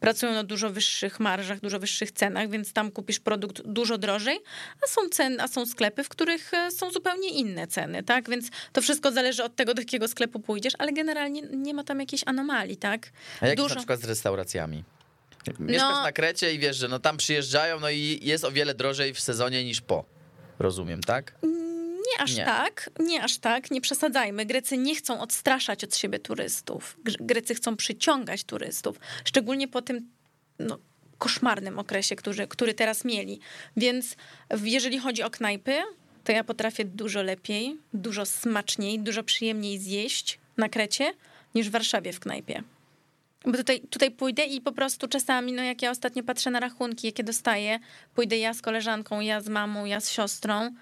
pracują na dużo wyższych marżach, dużo wyższych cenach, więc tam kupisz produkt dużo drożej, a są cen, a są sklepy, w których e, są zupełnie inne ceny, tak? Więc to wszystko zależy od tego, do jakiego sklepu pójdziesz, ale generalnie nie ma tam jakiejś anomalii, tak? A jak Dużo. na przykład z restauracjami? Mieszkasz No. na Krecie i wiesz, że no tam przyjeżdżają, no i jest o wiele drożej w sezonie niż po. Rozumiem, tak? Nie aż Nie. tak, nie aż tak, nie przesadzajmy. Grecy nie chcą odstraszać od siebie turystów. Gr- Grecy chcą przyciągać turystów, szczególnie po tym no, koszmarnym okresie, który, który teraz mieli. Więc jeżeli chodzi o knajpy, to ja potrafię dużo lepiej, dużo smaczniej, dużo przyjemniej zjeść na Krecie niż w Warszawie w knajpie. Bo tutaj, tutaj pójdę i po prostu czasami, no jak ja ostatnio patrzę na rachunki, jakie dostaję, pójdę ja z koleżanką, ja z mamą, ja z siostrą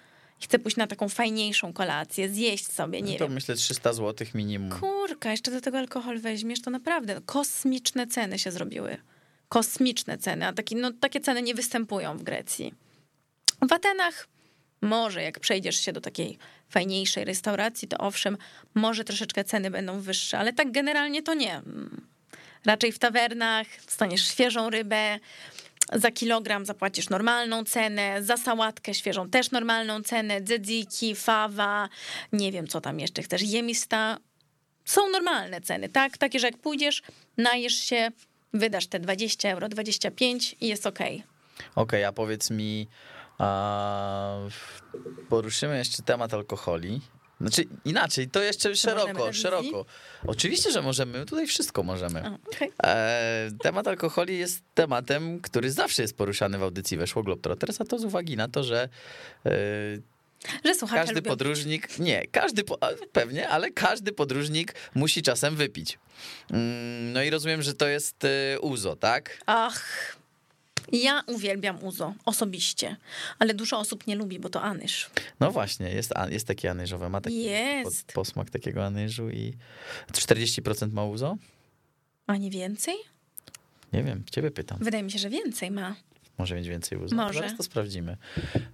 chcę pójść na taką fajniejszą kolację, zjeść sobie, nie No to wiem. myślę 300 zł minimum. Kurka, jeszcze do tego alkohol weźmiesz, to naprawdę kosmiczne ceny się zrobiły. Kosmiczne ceny, a taki, no, takie ceny nie występują w Grecji. W Atenach może jak przejdziesz się do takiej fajniejszej restauracji, to owszem, może troszeczkę ceny będą wyższe, ale tak generalnie to nie. Mm. Raczej w tawernach dostaniesz świeżą rybę, za kilogram zapłacisz normalną cenę, za sałatkę świeżą też normalną cenę, dzedziki, fawa, nie wiem co tam jeszcze chcesz, jemista. są normalne ceny, tak? Takie, że jak pójdziesz, najesz się, wydasz te 20 euro, 25 i jest. Okay. Okej, okay, a powiedz mi, a, poruszymy jeszcze temat alkoholi. Znaczy inaczej, to jeszcze szeroko, szeroko. Oczywiście, że możemy, tutaj wszystko możemy. okay. e, temat alkoholi jest tematem, który zawsze jest poruszany w audycji Weszło Globetrotters, a to z uwagi na to, że e, że każdy lubią. podróżnik, nie, każdy, pewnie, ale każdy podróżnik musi czasem wypić. Mm, no i rozumiem, że to jest e, uzo, tak? Ach, ja uwielbiam uzo, osobiście, ale dużo osób nie lubi, bo to anyż. No właśnie, jest, jest takie anyżowe, ma taki jest. posmak takiego anyżu i 40% ma uzo? A nie więcej? Nie wiem, ciebie pytam. Wydaje mi się, że więcej ma. Może mieć więcej uzo. Może. Zaraz to sprawdzimy.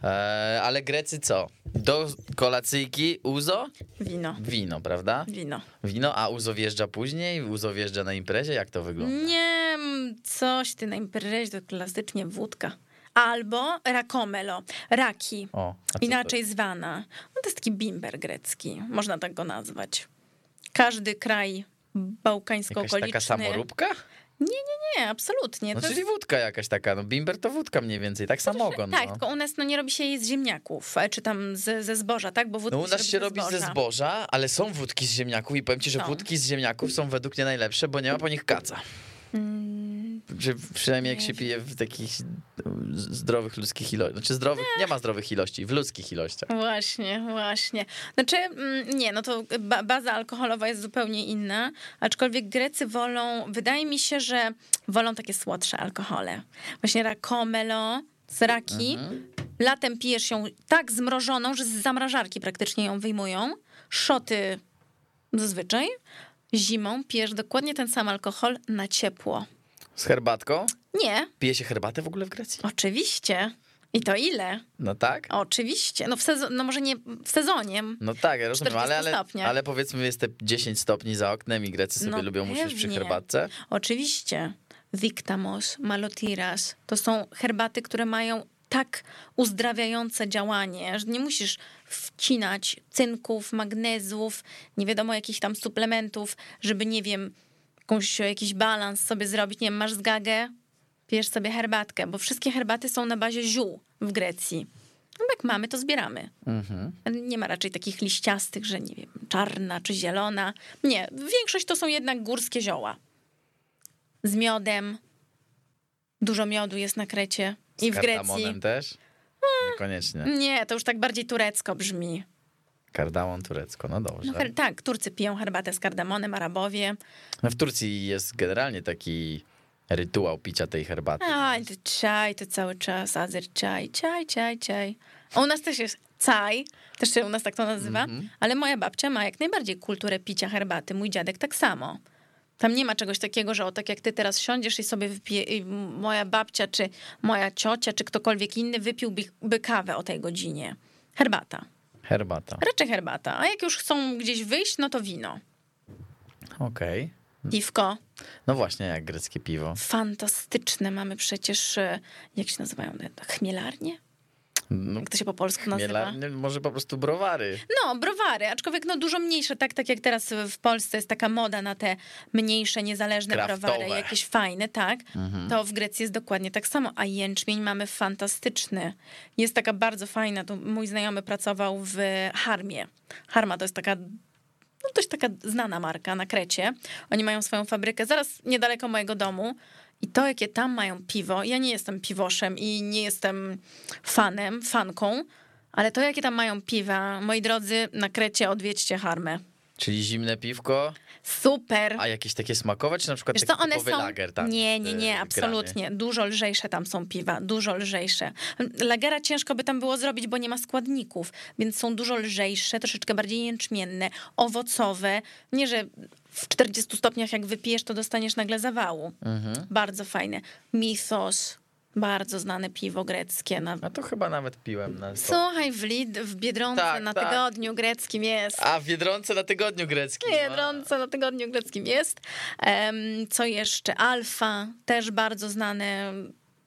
E, ale Grecy co? Do kolacyjki uzo? Wino. Wino, prawda? Wino. Wino, a uzo wjeżdża później? Uzo wjeżdża na imprezie? Jak to wygląda? Nie, coś ty na imprezie to klasycznie wódka. Albo rakomelo, raki, o, inaczej to? zwana. No to jest taki bimber grecki, można tak go nazwać. Każdy kraj bałkańsko-okoliczny. Jakaś taka samoróbka? Nie, nie, nie, absolutnie. No, to czyli jest... wódka jakaś taka, no bimber to wódka mniej więcej, tak samogon. Tak, no. tylko u nas no, nie robi się jej z ziemniaków, e, czy tam z, ze zboża, tak? Bo no u nas się robi ze zboża, ale są wódki z ziemniaków i powiem ci, że są. wódki z ziemniaków są według mnie najlepsze, bo nie ma po nich kaca. Mm. Że przynajmniej jak się pije w takich zdrowych ludzkich ilościach. Znaczy zdrowych, nie ma zdrowych ilości, w ludzkich ilościach. Właśnie, właśnie. Znaczy, mm, nie, no to baza alkoholowa jest zupełnie inna, aczkolwiek Grecy wolą, wydaje mi się, że wolą takie słodsze alkohole. Właśnie rakomelo, z raki. Mhm. Latem pijesz ją tak zmrożoną, że z zamrażarki praktycznie ją wyjmują. Szoty zazwyczaj. Zimą pijesz dokładnie ten sam alkohol na ciepło. Z herbatką? Nie. Pije się herbatę w ogóle w Grecji? Oczywiście. I to ile? No tak. Oczywiście. No, w sezon, no może nie w sezonie. No tak, ja rozumiem, ale, ale, ale powiedzmy jest te 10 stopni za oknem i Grecy sobie no lubią musieć przy herbatce. Oczywiście. Victamos, Malotiras. To są herbaty, które mają tak uzdrawiające działanie, że nie musisz wcinać cynków, magnezów, nie wiadomo jakich tam suplementów, żeby, nie wiem, jakąś, jakiś balans sobie zrobić. Nie wiem, masz zgagę, pijesz sobie herbatkę, bo wszystkie herbaty są na bazie ziół w Grecji. No jak mamy, to zbieramy. Mhm. Nie ma raczej takich liściastych, że nie wiem, czarna czy zielona. Nie, większość to są jednak górskie zioła. Z miodem. Dużo miodu jest na Krecie. Z I w Grecji. też? Niekoniecznie. Nie, to już tak bardziej turecko brzmi. Kardamon turecko, no dobrze. No, tak, Turcy piją herbatę z kardamonem, Arabowie. No w Turcji jest generalnie taki rytuał picia tej herbaty. A, to czaj, to cały czas, azer czaj, czaj, czaj, czaj. A u nas też jest czaj, też się u nas tak to nazywa, mm -hmm. ale moja babcia ma jak najbardziej kulturę picia herbaty, mój dziadek tak samo. Tam nie ma czegoś takiego, że o tak jak ty teraz siądziesz i sobie wypije, i moja babcia, czy moja ciocia, czy ktokolwiek inny wypiłby by kawę o tej godzinie. Herbata. Herbata. Raczej herbata. A jak już chcą gdzieś wyjść, no to wino. Okej. Okay. Piwko. No właśnie, jak greckie piwo. Fantastyczne mamy przecież, e, jak się nazywają, chmielarnie? No, Jak to się po polsku nazywa? może po prostu browary. No, browary, aczkolwiek no dużo mniejsze, tak, tak jak teraz w Polsce jest taka moda na te mniejsze, niezależne Kraftowe. browary, jakieś fajne, tak? Mhm. To w Grecji jest dokładnie tak samo, a jęczmień mamy fantastyczny. Jest taka bardzo fajna, to mój znajomy pracował w Harmie. Harma to jest taka no dość taka znana marka na Krecie. Oni mają swoją fabrykę zaraz niedaleko mojego domu. I to, jakie tam mają piwo, ja nie jestem piwoszem i nie jestem fanem, fanką, ale to, jakie tam mają piwa, moi drodzy, na Krecie odwiedźcie Harmę. Czyli zimne piwko? Super. A jakieś takie smakowe, czy na przykład Wiesz taki co, one są... lager? Tam nie, nie, nie, absolutnie. Grany. Dużo lżejsze tam są piwa, dużo lżejsze. Lagera ciężko by tam było zrobić, bo nie ma składników, więc są dużo lżejsze, troszeczkę bardziej jęczmienne, owocowe. Nie, że w 40 stopniach jak wypijesz, to dostaniesz nagle zawału. Mhm. Bardzo fajne. Mythos, bardzo znane piwo greckie. Na... A to chyba nawet piłem. Na Słuchaj, w, Lid, w Biedronce tak, na tak. tygodniu greckim jest. A, w Biedronce na tygodniu greckim. W Biedronce na tygodniu greckim jest. Um, co jeszcze? Alfa, też bardzo znane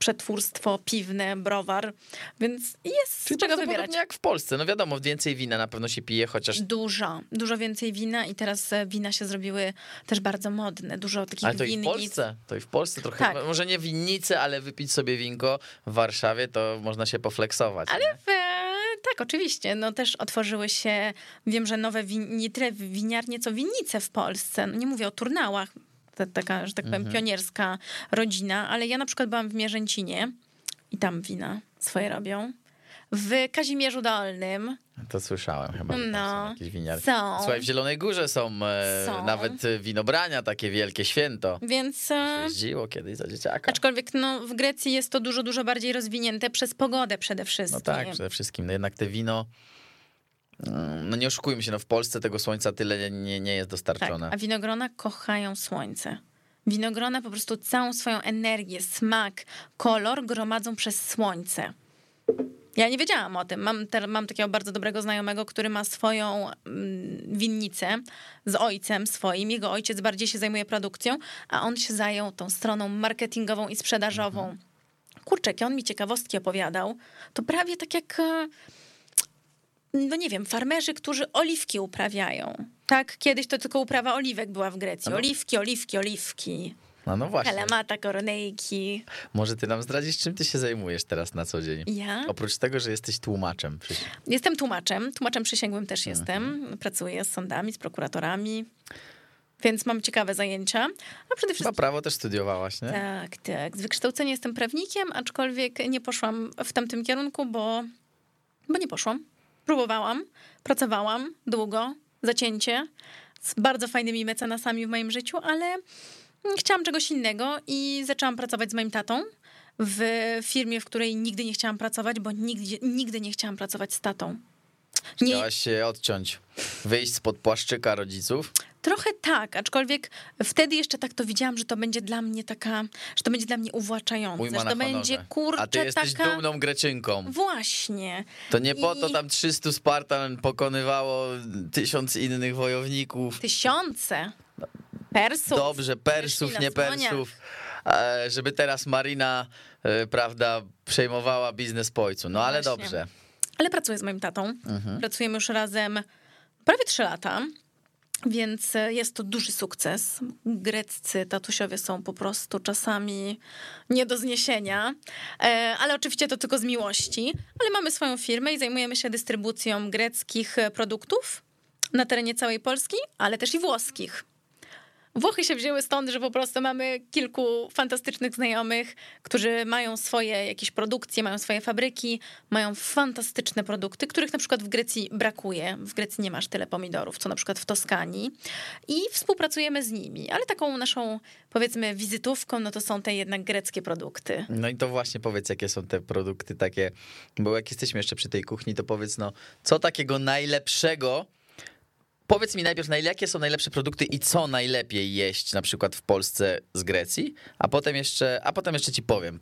przetwórstwo piwne, browar, więc jest Czyli z czego wybierać. jak w Polsce. No wiadomo, więcej wina na pewno się pije, chociaż... Dużo, dużo więcej wina i teraz e, wina się zrobiły też bardzo modne. Dużo takich Ale to i w winnic. Polsce, to i w Polsce trochę, Tak. może nie winnicy, ale wypić sobie winko w Warszawie, to można się pofleksować. Ale w, e, tak, oczywiście. No też otworzyły się, wiem, że nowe win, nie tyle winiarnie, co winnice w Polsce. No, nie mówię o turnałach, to taka, że tak powiem, Mhm. pionierska rodzina, ale ja na przykład byłam w Mierzęcinie i tam wina swoje robią. W Kazimierzu Dolnym To słyszałem chyba, No, są jakieś winiarki. są. Słuchaj, w Zielonej Górze są, e, Są. nawet e, winobrania, takie wielkie święto. Więc e, Jeździło kiedyś za dzieciaka. aczkolwiek no, w Grecji jest to dużo, dużo bardziej rozwinięte przez pogodę przede wszystkim. No tak, przede wszystkim. No jednak te wino, no nie oszukujmy się, no w Polsce tego słońca tyle nie, nie jest Tak, dostarczone. a winogrona kochają słońce. Winogrona po prostu całą swoją energię, smak, kolor gromadzą przez słońce. Ja nie wiedziałam o tym. Mam, te, mam takiego bardzo dobrego znajomego, który ma swoją mm, winnicę z ojcem swoim. Jego ojciec bardziej się zajmuje produkcją, a on się zajął tą stroną marketingową i sprzedażową. Kurczę, jakie on mi ciekawostki opowiadał. To prawie tak jak e, no nie wiem, farmerzy, którzy oliwki uprawiają. Tak, kiedyś to tylko uprawa oliwek była w Grecji. No. Oliwki, oliwki, oliwki. No, no właśnie. Kalamata, kornejki. Może ty nam zdradzisz, czym ty się zajmujesz teraz na co dzień? Ja Oprócz tego, że jesteś tłumaczem. jestem tłumaczem. Tłumaczem przysięgłym też Mhm. jestem. Pracuję z sądami, z prokuratorami. Więc mam ciekawe zajęcia. A przede wszystkim prawo też studiowałaś, nie? Tak, tak. Z wykształcenia jestem prawnikiem, aczkolwiek nie poszłam w tamtym kierunku, bo, bo nie poszłam. Próbowałam, pracowałam długo, zacięcie, z bardzo fajnymi mecenasami w moim życiu, ale chciałam czegoś innego i zaczęłam pracować z moim tatą w firmie, w której nigdy nie chciałam pracować, bo nigdy, nigdy nie chciałam pracować z tatą. Nie, Chciałaś się odciąć, wyjść spod płaszczyka rodziców. Trochę tak, aczkolwiek wtedy jeszcze tak to widziałam, że to będzie dla mnie taka, że to będzie dla mnie uwłaczające, Ujma że to honorze. będzie kurczę A ty jesteś taka... dumną Greczynką. Właśnie. To nie po to I- tam 300 Spartan pokonywało tysiąc innych wojowników. Tysiące Persów. Dobrze, Persów, nie. Persów. E, Żeby teraz Marina, e, prawda, przejmowała biznes po ojcu. No ale Właśnie. dobrze. Ale pracuję z moim tatą. Mhm. Pracujemy już razem prawie trzy lata. Więc e, jest to duży sukces. Greccy tatusiowie są po prostu czasami nie do zniesienia, E, ale oczywiście to tylko z miłości. Ale mamy swoją firmę i zajmujemy się dystrybucją greckich produktów na terenie całej Polski, ale też i włoskich. Włochy się wzięły stąd, że po prostu mamy kilku fantastycznych znajomych, którzy mają swoje jakieś produkcje, mają swoje fabryki, mają fantastyczne produkty, których na przykład w Grecji brakuje. W Grecji nie masz tyle pomidorów, co na przykład w Toskanii. I współpracujemy z nimi, ale taką naszą, powiedzmy, wizytówką, no to są te jednak greckie produkty. No i to właśnie powiedz, jakie są te produkty takie, bo jak jesteśmy jeszcze przy tej kuchni, to powiedz, no, co takiego najlepszego, powiedz mi najpierw, na jakie są najlepsze produkty i co najlepiej jeść na przykład w Polsce z Grecji, a potem jeszcze, a potem jeszcze ci powiem.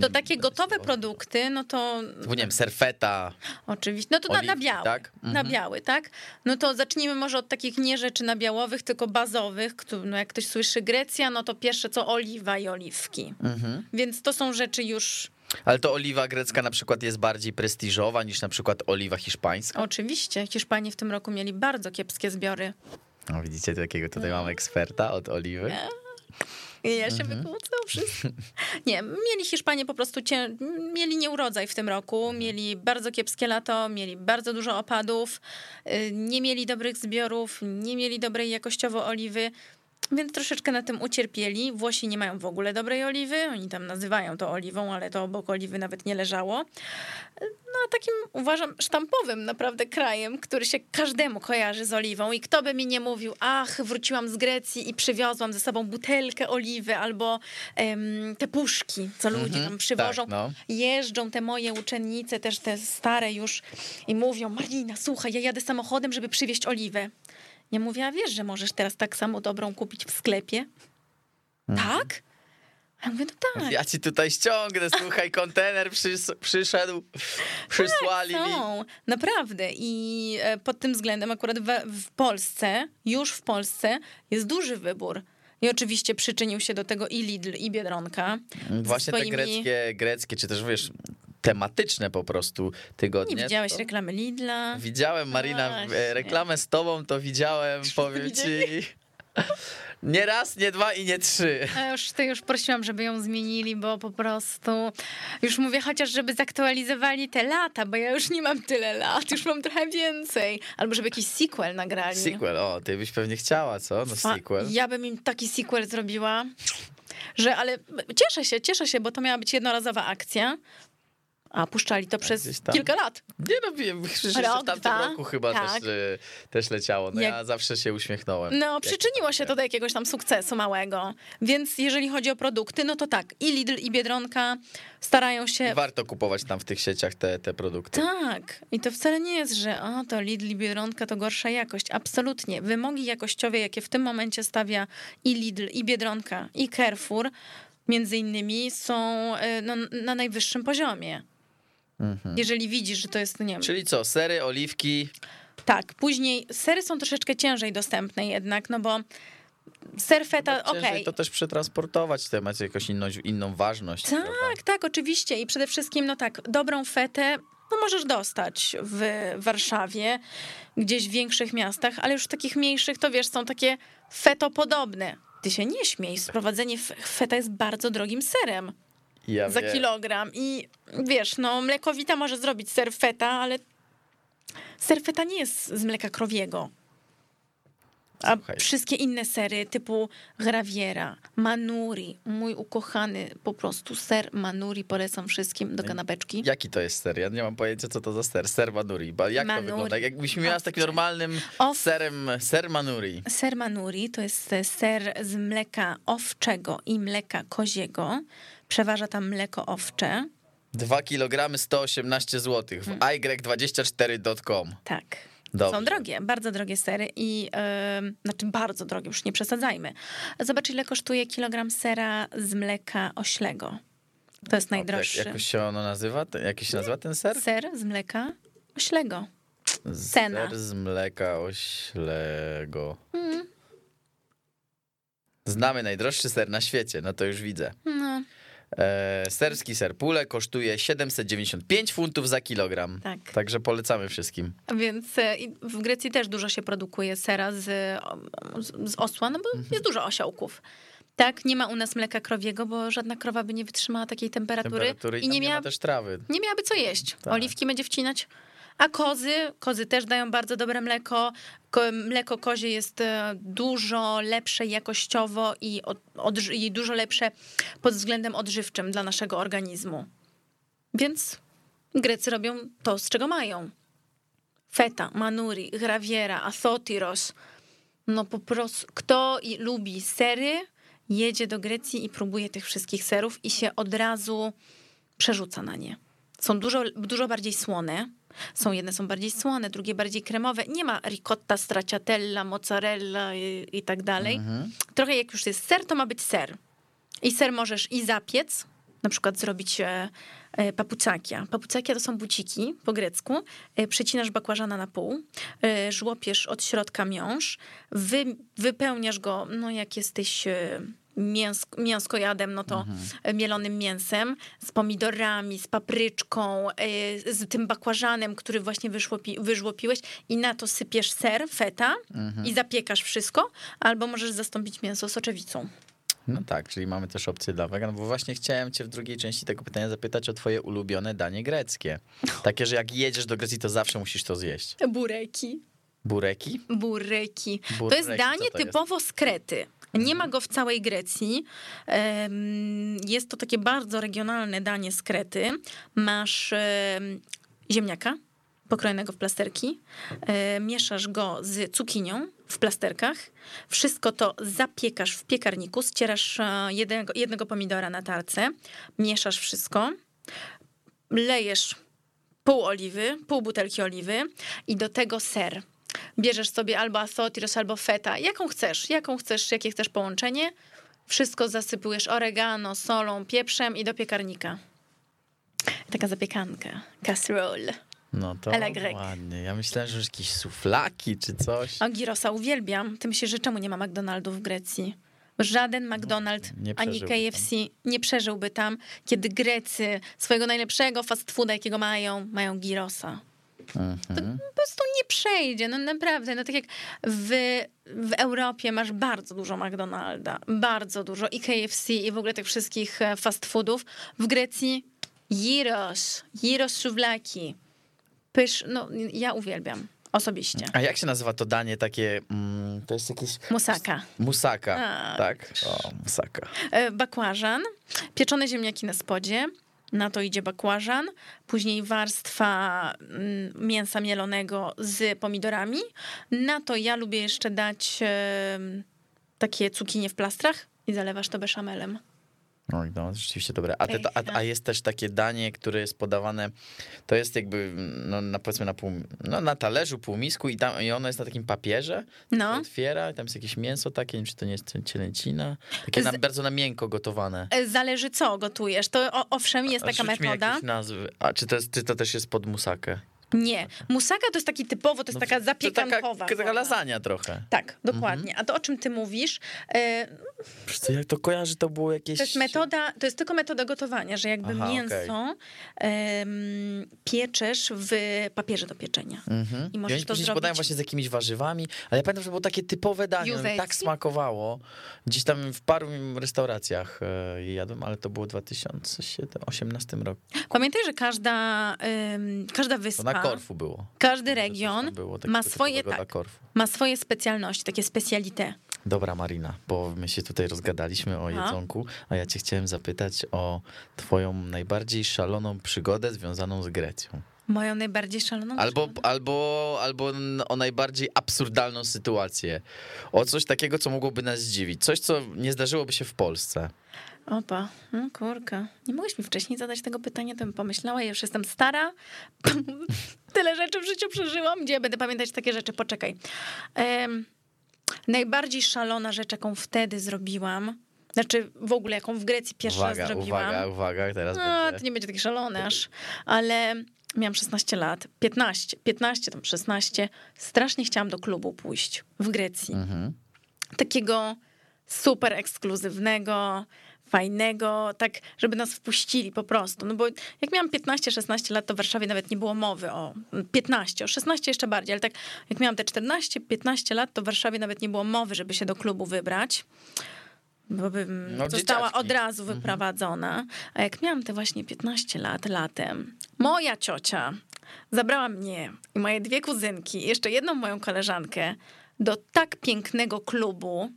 To takie gotowe produkty, no to Bo nie wiem, serfeta, Oczywiście. No to na, na Oliwki, biały. tak? Na Mhm. biały, tak? No to zacznijmy może od takich nie rzeczy nabiałowych, tylko bazowych. No jak ktoś słyszy Grecja, no to pierwsze co oliwa i oliwki. Mhm. Więc to są rzeczy już ale to oliwa grecka na przykład jest bardziej prestiżowa niż na przykład oliwa hiszpańska. oczywiście. Hiszpanie w tym roku mieli bardzo kiepskie zbiory. No, widzicie, takiego tutaj mamy eksperta od oliwy. I ja się Mhm. wykłócę o wszystko. Nie, mieli Hiszpanie po prostu, cię, mieli nieurodzaj w tym roku, mieli bardzo kiepskie lato, mieli bardzo dużo opadów, y, nie mieli dobrych zbiorów, nie mieli dobrej jakościowo oliwy, więc troszeczkę na tym ucierpieli. Włosi nie mają w ogóle dobrej oliwy, oni tam nazywają to oliwą, ale to obok oliwy nawet nie leżało. No a takim uważam sztampowym naprawdę krajem, który się każdemu kojarzy z oliwą i kto by mi nie mówił, ach, wróciłam z Grecji i przywiozłam ze sobą butelkę oliwy albo em, te puszki, co ludzie Mhm, tam przywożą. tak, no. Jeżdżą te moje uczennice, też te stare już i mówią, Marina, słuchaj, ja jadę samochodem, żeby przywieźć oliwę. Ja mówię, a wiesz, że możesz teraz tak samo dobrą kupić w sklepie? Tak? A ja mówię, no tak. Ja ci tutaj ściągnę, słuchaj, kontener przys- przyszedł, przysłali mi. Są, naprawdę. I e, pod tym względem akurat w, w Polsce, już w Polsce jest duży wybór. I oczywiście przyczynił się do tego i Lidl, i Biedronka. Właśnie swoimi... te greckie, greckie, czy też wiesz, tematyczne po prostu tygodnie. Nie widziałeś to... reklamy Lidla? Widziałem, Marina, Właśnie. reklamę z tobą to widziałem, [LAUGHS] powiem ci. [LAUGHS] Nie raz, nie dwa i nie trzy. Ja już, to już prosiłam, żeby ją zmienili, bo po prostu już mówię chociaż, żeby zaktualizowali te lata, bo ja już nie mam tyle lat, już mam trochę więcej. Albo żeby jakiś sequel nagrali. Sequel, o, ty byś pewnie chciała, co? No sequel. Ja bym im taki sequel zrobiła że ale cieszę się, cieszę się, bo to miała być jednorazowa akcja. A puszczali to przez kilka lat. Nie no, wiem, przecież Rok, w tamtym dwa, roku chyba tak. też, też leciało. No Jak... ja zawsze się uśmiechnąłem. No, przyczyniło się to do jakiegoś tam sukcesu małego. Więc jeżeli chodzi o produkty, no to tak, i Lidl, i Biedronka starają się... Warto kupować tam w tych sieciach te, te produkty. Tak. I to wcale nie jest, że o, to Lidl i Biedronka to gorsza jakość. Absolutnie. Wymogi jakościowe, jakie w tym momencie stawia i Lidl, i Biedronka, i Carrefour, między innymi, są e, no, na najwyższym poziomie. Mhm. Jeżeli widzisz, że to jest, nie wiem. Czyli co, sery, oliwki? Tak, później sery są troszeczkę ciężej dostępne jednak, no bo ser feta, okej. Okay. to też przetransportować temat, jakąś inną, inną ważność. Tak, prawda? tak, oczywiście i przede wszystkim, no tak, dobrą fetę no możesz dostać w Warszawie, gdzieś w większych miastach, ale już w takich mniejszych, to wiesz, są takie fetopodobne. Ty się nie śmiej, sprowadzenie feta jest bardzo drogim serem ja za wiem. kilogram. I wiesz, no mlekowita może zrobić ser feta, ale ser feta nie jest z mleka krowiego. A Słuchaj. wszystkie inne sery typu graviera, manuri, mój ukochany po prostu ser manuri polecam wszystkim do kanapeczki. Jaki to jest ser? Ja nie mam pojęcia, co to za ser. Ser manuri. Jak manuri. to wygląda? Jakbyś miała z takim normalnym Ow... serem, ser manuri. Ser manuri to jest ser z mleka owczego i mleka koziego. Przeważa tam mleko owcze. 2 kg 118 zł w hmm. y24.com. Tak. Dobrze. Są drogie, bardzo drogie sery i yy, znaczy bardzo drogie, już nie przesadzajmy. Zobacz, ile kosztuje kilogram sera z mleka oślego. To jest najdroższy. Jak, jakoś się ono nazywa? Jak się nazywa ten ser? Ser z mleka oślego. Cena. Ser z mleka oślego. Mm. Znamy najdroższy ser na świecie, no to już widzę. No. E, serski ser pule kosztuje 795 funtów za kilogram. Tak. Także polecamy wszystkim. Więc e, w Grecji też dużo się produkuje sera z, z osła, no bo mhm. jest dużo osiołków. Tak, nie ma u nas mleka krowiego, bo żadna krowa by nie wytrzymała takiej temperatury. temperatury i, nie, miała, też trawy. Nie miałaby co jeść. Tak. Oliwki będzie wcinać. A kozy, kozy też dają bardzo dobre mleko. Mleko kozie jest e, dużo lepsze jakościowo i, od, i dużo lepsze pod względem odżywczym dla naszego organizmu. Więc Grecy robią to, z czego mają. Feta, manuri, graviera, asotiros. No po prostu, kto lubi sery, jedzie do Grecji i próbuje tych wszystkich serów i się od razu przerzuca na nie. Są dużo, dużo bardziej słone, są jedne są bardziej słone, drugie bardziej kremowe. Nie ma ricotta, stracciatella, mozzarella i, i tak dalej. Mhm. Trochę jak już jest ser, to ma być ser. I ser możesz i zapiec, na przykład zrobić e, e, papucakia. Papucakia to są buciki po grecku. E, przecinasz bakłażana na pół, żłopiesz od środka miąższ, wy, wypełniasz go, no jak jesteś mięsko, mięskojadem, no to mhm. mielonym mięsem, z pomidorami, z papryczką, y, z tym bakłażanem, który właśnie wyszłopi, wyżłopiłeś i na to sypiesz ser, feta mhm. i zapiekasz wszystko, albo możesz zastąpić mięso soczewicą. No tak, czyli mamy też opcję dla wegan, bo właśnie chciałem cię w drugiej części tego pytania zapytać o twoje ulubione danie greckie. Takie, że jak jedziesz do Grecji, to zawsze musisz to zjeść. Bureki. Bureki? Bureki. Bureki. To jest danie to typowo jest? z Krety. Nie ma go w całej Grecji. Jest to takie bardzo regionalne danie z Krety. Masz ziemniaka pokrojonego w plasterki, mieszasz go z cukinią w plasterkach, wszystko to zapiekasz w piekarniku, ścierasz e, jednego, jednego pomidora na tarce, mieszasz wszystko, lejesz pół oliwy, pół butelki oliwy i do tego ser bierzesz sobie albo asotiros, albo feta, jaką chcesz, jaką chcesz, jakie chcesz połączenie, wszystko zasypujesz oregano, solą, pieprzem i do piekarnika. Taka zapiekanka, casserole. No to ładnie. Ja myślałem, że jakieś suflaki czy coś. A girosa uwielbiam. Ty myślisz, że czemu nie ma McDonaldów w Grecji? Żaden McDonald's nie ani przeżyłby KFC nie przeżyłby tam, kiedy Grecy swojego najlepszego fast fooda, jakiego mają, mają girosa. Mhm. To po prostu nie przejdzie, no naprawdę. No tak jak w, w Europie masz bardzo dużo McDonalda, bardzo dużo i KFC i w ogóle tych wszystkich e, fast foodów. W Grecji gyros, gyros szuflaki. Pysz, no ja uwielbiam osobiście. A jak się nazywa to danie takie, mm, to jest jakieś... Musaka. Musaka, A. tak? O, musaka. E, Bakłażan, pieczone ziemniaki na spodzie, na to idzie bakłażan, później warstwa mm, mięsa mielonego z pomidorami. Na to ja lubię jeszcze dać takie cukinie w plastrach i zalewasz to beszamelem. Oj, no, rzeczywiście dobre. A, te, a, a jest też takie danie, które jest podawane, to jest jakby, no na, powiedzmy na pół, no na talerzu, półmisku i, tam, i ono jest na takim papierze, No. otwiera i tam jest jakieś mięso takie, nie wiem, czy to nie jest cielęcina, takie Z- bardzo na miękko gotowane. E, Zależy co gotujesz. To o, owszem jest taka rzuć metoda. nazwy. A czy to, jest, czy to też jest pod musakę? Nie. Musaka to jest taki typowo, to jest taka To zapiekankowa. taka, taka forma. lasagna trochę. Tak, dokładnie. A to o czym ty mówisz, Wiesz co, jak to kojarzy, to było jakieś... To jest metoda, to jest tylko metoda gotowania, że jakby Aha, mięso em, pieczesz w papierze do pieczenia. Mhm. I możesz to zrobić. podają właśnie z jakimiś warzywami, ale ja pamiętam, że było takie typowe danie, ono mi tak smakowało. Gdzieś tam w paru restauracjach je jadłem, ale to było w 2018 roku. Pamiętaj, że każda, każda To wyspa, na Korfu było. każdy region było ma takiego swoje, tak, ma swoje specjalności, takie specjalite. Dobra Marina, bo my się tutaj rozgadaliśmy o jedzonku, a ja cię chciałem zapytać o twoją najbardziej szaloną przygodę związaną z Grecją. Moją najbardziej szaloną Albo, przygodę. albo, albo o najbardziej absurdalną sytuację. O coś takiego, co mogłoby nas zdziwić. Coś, co nie zdarzyłoby się w Polsce. Opa, no kurka. Nie mogłeś mi wcześniej zadać tego pytania, to bym pomyślała, ja już jestem stara. [LAUGHS] Tyle rzeczy w życiu przeżyłam, gdzie ja będę pamiętać takie rzeczy, poczekaj. Em, najbardziej szalona rzecz, jaką wtedy zrobiłam, znaczy w ogóle jaką w Grecji pierwszy uwaga, raz zrobiłam. uwaga, uwaga, teraz No, będzie. to nie będzie taki szalony aż, ale miałam 16 lat, 15, 15, tam 16. Strasznie chciałam do klubu pójść w Grecji Mhm. takiego super ekskluzywnego, fajnego, tak, żeby nas wpuścili po prostu. No bo jak miałam 15-16 lat, to w Warszawie nawet nie było mowy o 15, o 16 jeszcze bardziej, ale tak jak miałam te 14-15 lat, to w Warszawie nawet nie było mowy, żeby się do klubu wybrać. Bo bym No, została dzieciaczki. od razu wyprowadzona. A jak miałam te właśnie 15 lat latem, moja ciocia zabrała mnie i moje dwie kuzynki, jeszcze jedną moją koleżankę do tak pięknego klubu.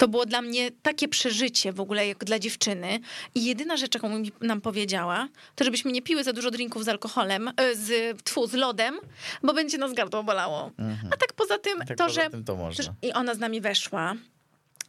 To było dla mnie takie przeżycie w ogóle jak dla dziewczyny. I jedyna rzecz, jaką mi nam powiedziała, to żebyśmy nie piły za dużo drinków z alkoholem, e, z, tfu, z lodem, bo będzie nas gardło bolało. A tak poza tym, Tak to, poza że... tym to można. I ona z nami weszła.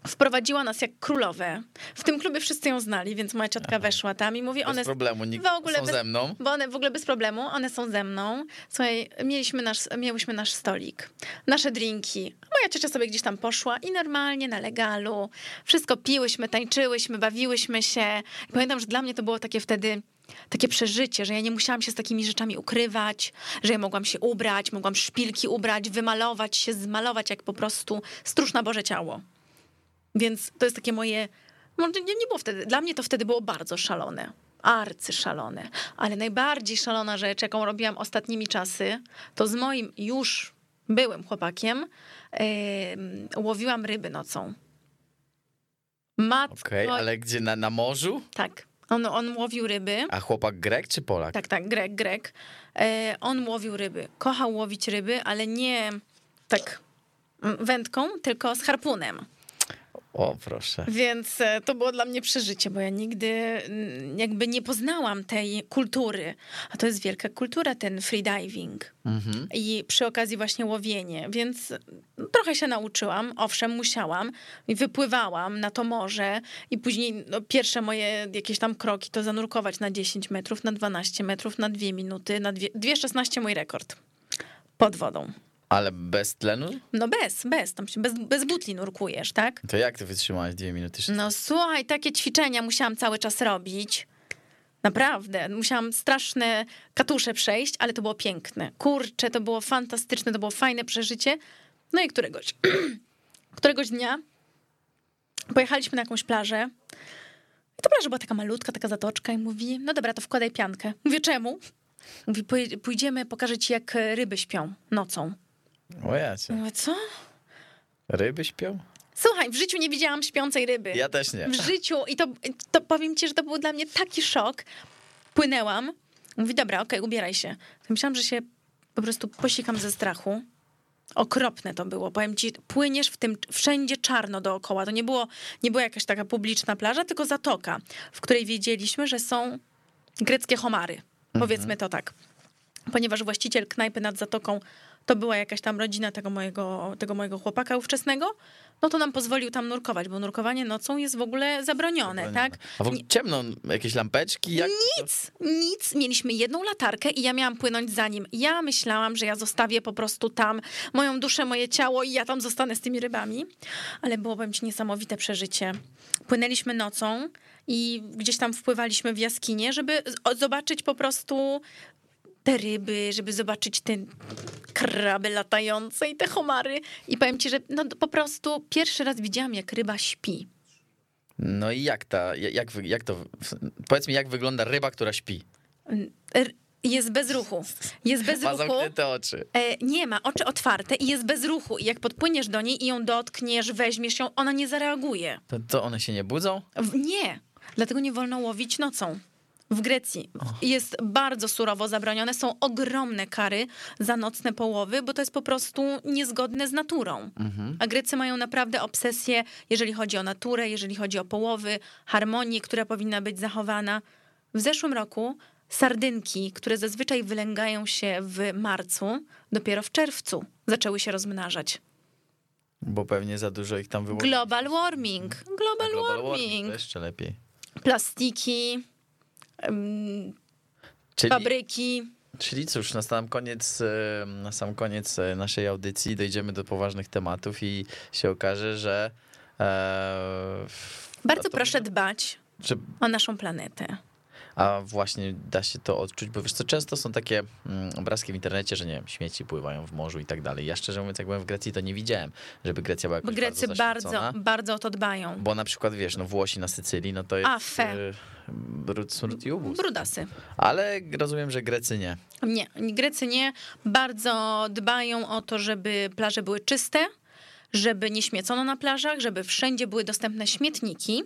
Wprowadziła nas jak królowe. W tym klubie wszyscy ją znali, więc moja ciotka weszła tam i mówi, Bez one problemu, nikt w ogóle są bez- ze mną. bo one w ogóle bez problemu, one są ze mną. Słuchaj, mieliśmy nasz, miałyśmy nasz stolik, nasze drinki. Moja ciocia sobie gdzieś tam poszła i normalnie na legalu. Wszystko piłyśmy, tańczyłyśmy, bawiłyśmy się. I pamiętam, że dla mnie to było takie wtedy takie przeżycie, że ja nie musiałam się z takimi rzeczami ukrywać, że ja mogłam się ubrać, mogłam szpilki ubrać, wymalować się, zmalować jak po prostu stróż na Boże ciało. Więc to jest takie moje. Może nie, nie było wtedy. Dla mnie to wtedy było bardzo szalone. Arcyszalone. Ale najbardziej szalona rzecz, jaką robiłam ostatnimi czasy, to z moim już byłym chłopakiem em, łowiłam ryby nocą. Matko, Okej, ale gdzie, na, na morzu? tak. On, on łowił ryby. A chłopak Grek czy Polak? Tak, tak, Grek, Grek. E, on łowił ryby. Kochał łowić ryby, ale nie tak mm, wędką, tylko z harpunem. O, proszę. Więc e, to było dla mnie przeżycie, bo ja nigdy jakby nie poznałam tej kultury. A to jest wielka kultura, ten freediving. Mhm. I przy okazji właśnie łowienie, więc no, trochę się nauczyłam. Owszem, musiałam i wypływałam na to morze i później no, pierwsze moje jakieś tam kroki to zanurkować na 10 metrów, na 12 metrów, na 2 minuty, na 2 2,16 mój rekord. Pod wodą. Ale bez tlenu? No bez, bez, tam się bez, bez butli nurkujesz, tak? To jak ty wytrzymałaś dwie minuty? No słuchaj, takie ćwiczenia musiałam cały czas robić. Naprawdę, musiałam straszne katusze przejść, ale to było piękne. Kurczę, to było fantastyczne, to było fajne przeżycie. No i któregoś, [CLEARS THROAT] któregoś dnia pojechaliśmy na jakąś plażę. I to plaża była taka malutka, taka zatoczka i mówi, no dobra, to wkładaj piankę. Mówię, czemu? Mówi, "Poje- pójdziemy, pokażę ci, jak ryby śpią nocą. O ja cię. Mówię, co? Ryby śpią? Słuchaj, w życiu nie widziałam śpiącej ryby. Ja też nie. W życiu. I to, to powiem ci, że to był dla mnie taki szok. Płynęłam. Mówi, dobra, okej, ubieraj się. Myślałam, że się po prostu posikam ze strachu. Okropne to było. Powiem ci, płyniesz w tym wszędzie czarno dookoła. To nie było, nie była jakaś taka publiczna plaża, tylko zatoka, w której wiedzieliśmy, że są greckie homary. Powiedzmy to tak. Ponieważ właściciel knajpy nad zatoką to była jakaś tam rodzina tego mojego, tego mojego chłopaka ówczesnego, no to nam pozwolił tam nurkować, bo nurkowanie nocą jest w ogóle zabronione, tak? A w ogóle ciemno, jakieś lampeczki? Jak... Nic, nic. Mieliśmy jedną latarkę i ja miałam płynąć za nim. Ja myślałam, że ja zostawię po prostu tam moją duszę, moje ciało i ja tam zostanę z tymi rybami. Ale było, powiem ci, niesamowite przeżycie. Płynęliśmy nocą i gdzieś tam wpływaliśmy w jaskinie, żeby zobaczyć po prostu te ryby, żeby zobaczyć te kraby latające i te homary. I powiem ci, że no, po prostu pierwszy raz widziałam, jak ryba śpi. No i jak ta, jak, jak to, powiedz mi, jak wygląda ryba, która śpi? Jest bez ruchu. Jest bez [LAUGHS] Ma ruchu. zamknięte oczy. E, nie ma, oczy otwarte i jest bez ruchu. I jak podpłyniesz do niej i ją dotkniesz, weźmiesz ją, ona nie zareaguje. To, to one się nie budzą? Nie. Dlatego nie wolno łowić nocą. W Grecji jest bardzo surowo zabronione. Są ogromne kary za nocne połowy, bo to jest po prostu niezgodne z naturą. A Grecy mają naprawdę obsesję, jeżeli chodzi o naturę, jeżeli chodzi o połowy, harmonię, która powinna być zachowana. W zeszłym roku sardynki, które zazwyczaj wylęgają się w marcu, dopiero w czerwcu zaczęły się rozmnażać. Bo pewnie za dużo ich tam było. Global warming. Global, Global warming. To jeszcze lepiej. Plastiki. Czyli, fabryki. czyli cóż, na sam koniec, na sam koniec e, naszej audycji dojdziemy do poważnych tematów i się okaże, że e, Bardzo to- proszę dbać że o naszą planetę. A właśnie da się to odczuć, bo wiesz co, często są takie mm, obrazki w internecie, że nie wiem, śmieci pływają w morzu i tak dalej. Ja szczerze mówiąc, jak byłem w Grecji, to nie widziałem, żeby Grecja była Bo jakoś Grecy bardzo, bardzo, bardzo o to dbają. Bo na przykład, wiesz, no Włosi na Sycylii, no to jest A, fe. y, brud, smród i. Brudasy. Ale rozumiem, że Grecy nie. Nie, Grecy nie. Bardzo dbają o to, żeby plaże były czyste, żeby nie śmiecono na plażach, żeby wszędzie były dostępne śmietniki.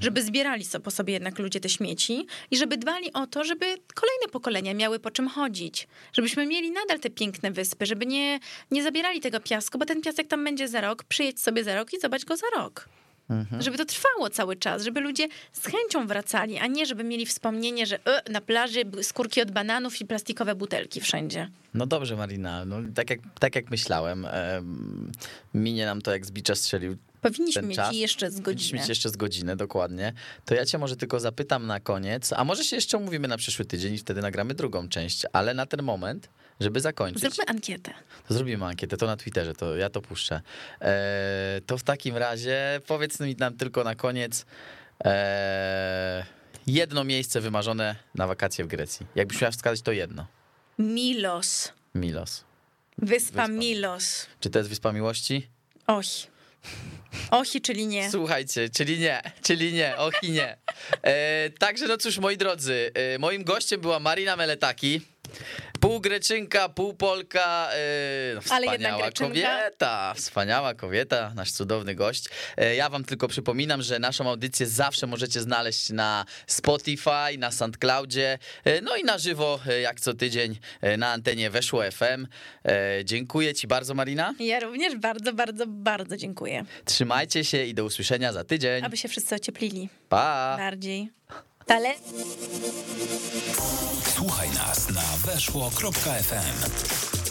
Żeby zbierali so, po sobie jednak ludzie te śmieci i żeby dbali o to, żeby kolejne pokolenia miały po czym chodzić. Żebyśmy mieli nadal te piękne wyspy, żeby nie, nie zabierali tego piasku, bo ten piasek tam będzie za rok, przyjedź sobie za rok i zobacz go za rok. Żeby to trwało cały czas, żeby ludzie z chęcią wracali, a nie żeby mieli wspomnienie, że e, na plaży były skórki od bananów i plastikowe butelki wszędzie. No dobrze, Marina, no, tak, jak, tak jak myślałem, em, minie nam to jak z bicza strzelił Powinniśmy mieć czas. jeszcze z Powinniśmy godzinę. mieć jeszcze z godzinę, dokładnie. To ja cię może tylko zapytam na koniec, a może się jeszcze umówimy na przyszły tydzień i wtedy nagramy drugą część, ale na ten moment, żeby zakończyć, Zróbmy ankietę. to zrobimy ankietę, to na Twitterze, to ja to puszczę. E, to w takim razie powiedz mi nam tylko na koniec e, jedno miejsce wymarzone na wakacje w Grecji. Jakbyś miała wskazać, to jedno. Milos. Milos. Wyspa Wyspa. Milos. Czy to jest Wyspa Miłości? Ohi. Ohi, czyli nie. Słuchajcie, czyli nie, czyli nie, och i nie. E, także no cóż, moi drodzy, e, moim gościem była Marina Meletaki. Pół Greczynka, pół Polka, e, no, wspaniała kobieta, wspaniała kobieta, nasz cudowny gość. E, ja wam tylko przypominam, że naszą audycję zawsze możecie znaleźć na Spotify, na SoundCloudzie, e, no i na żywo, e, jak co tydzień na antenie Weszło FM. Dziękuję ci bardzo, Marina. Ja również bardzo, bardzo, bardzo dziękuję. Trzymajcie się i do usłyszenia za tydzień. Aby się wszyscy ocieplili. Pa! Bardziej. Ale... Słuchaj nas na weszło.fm.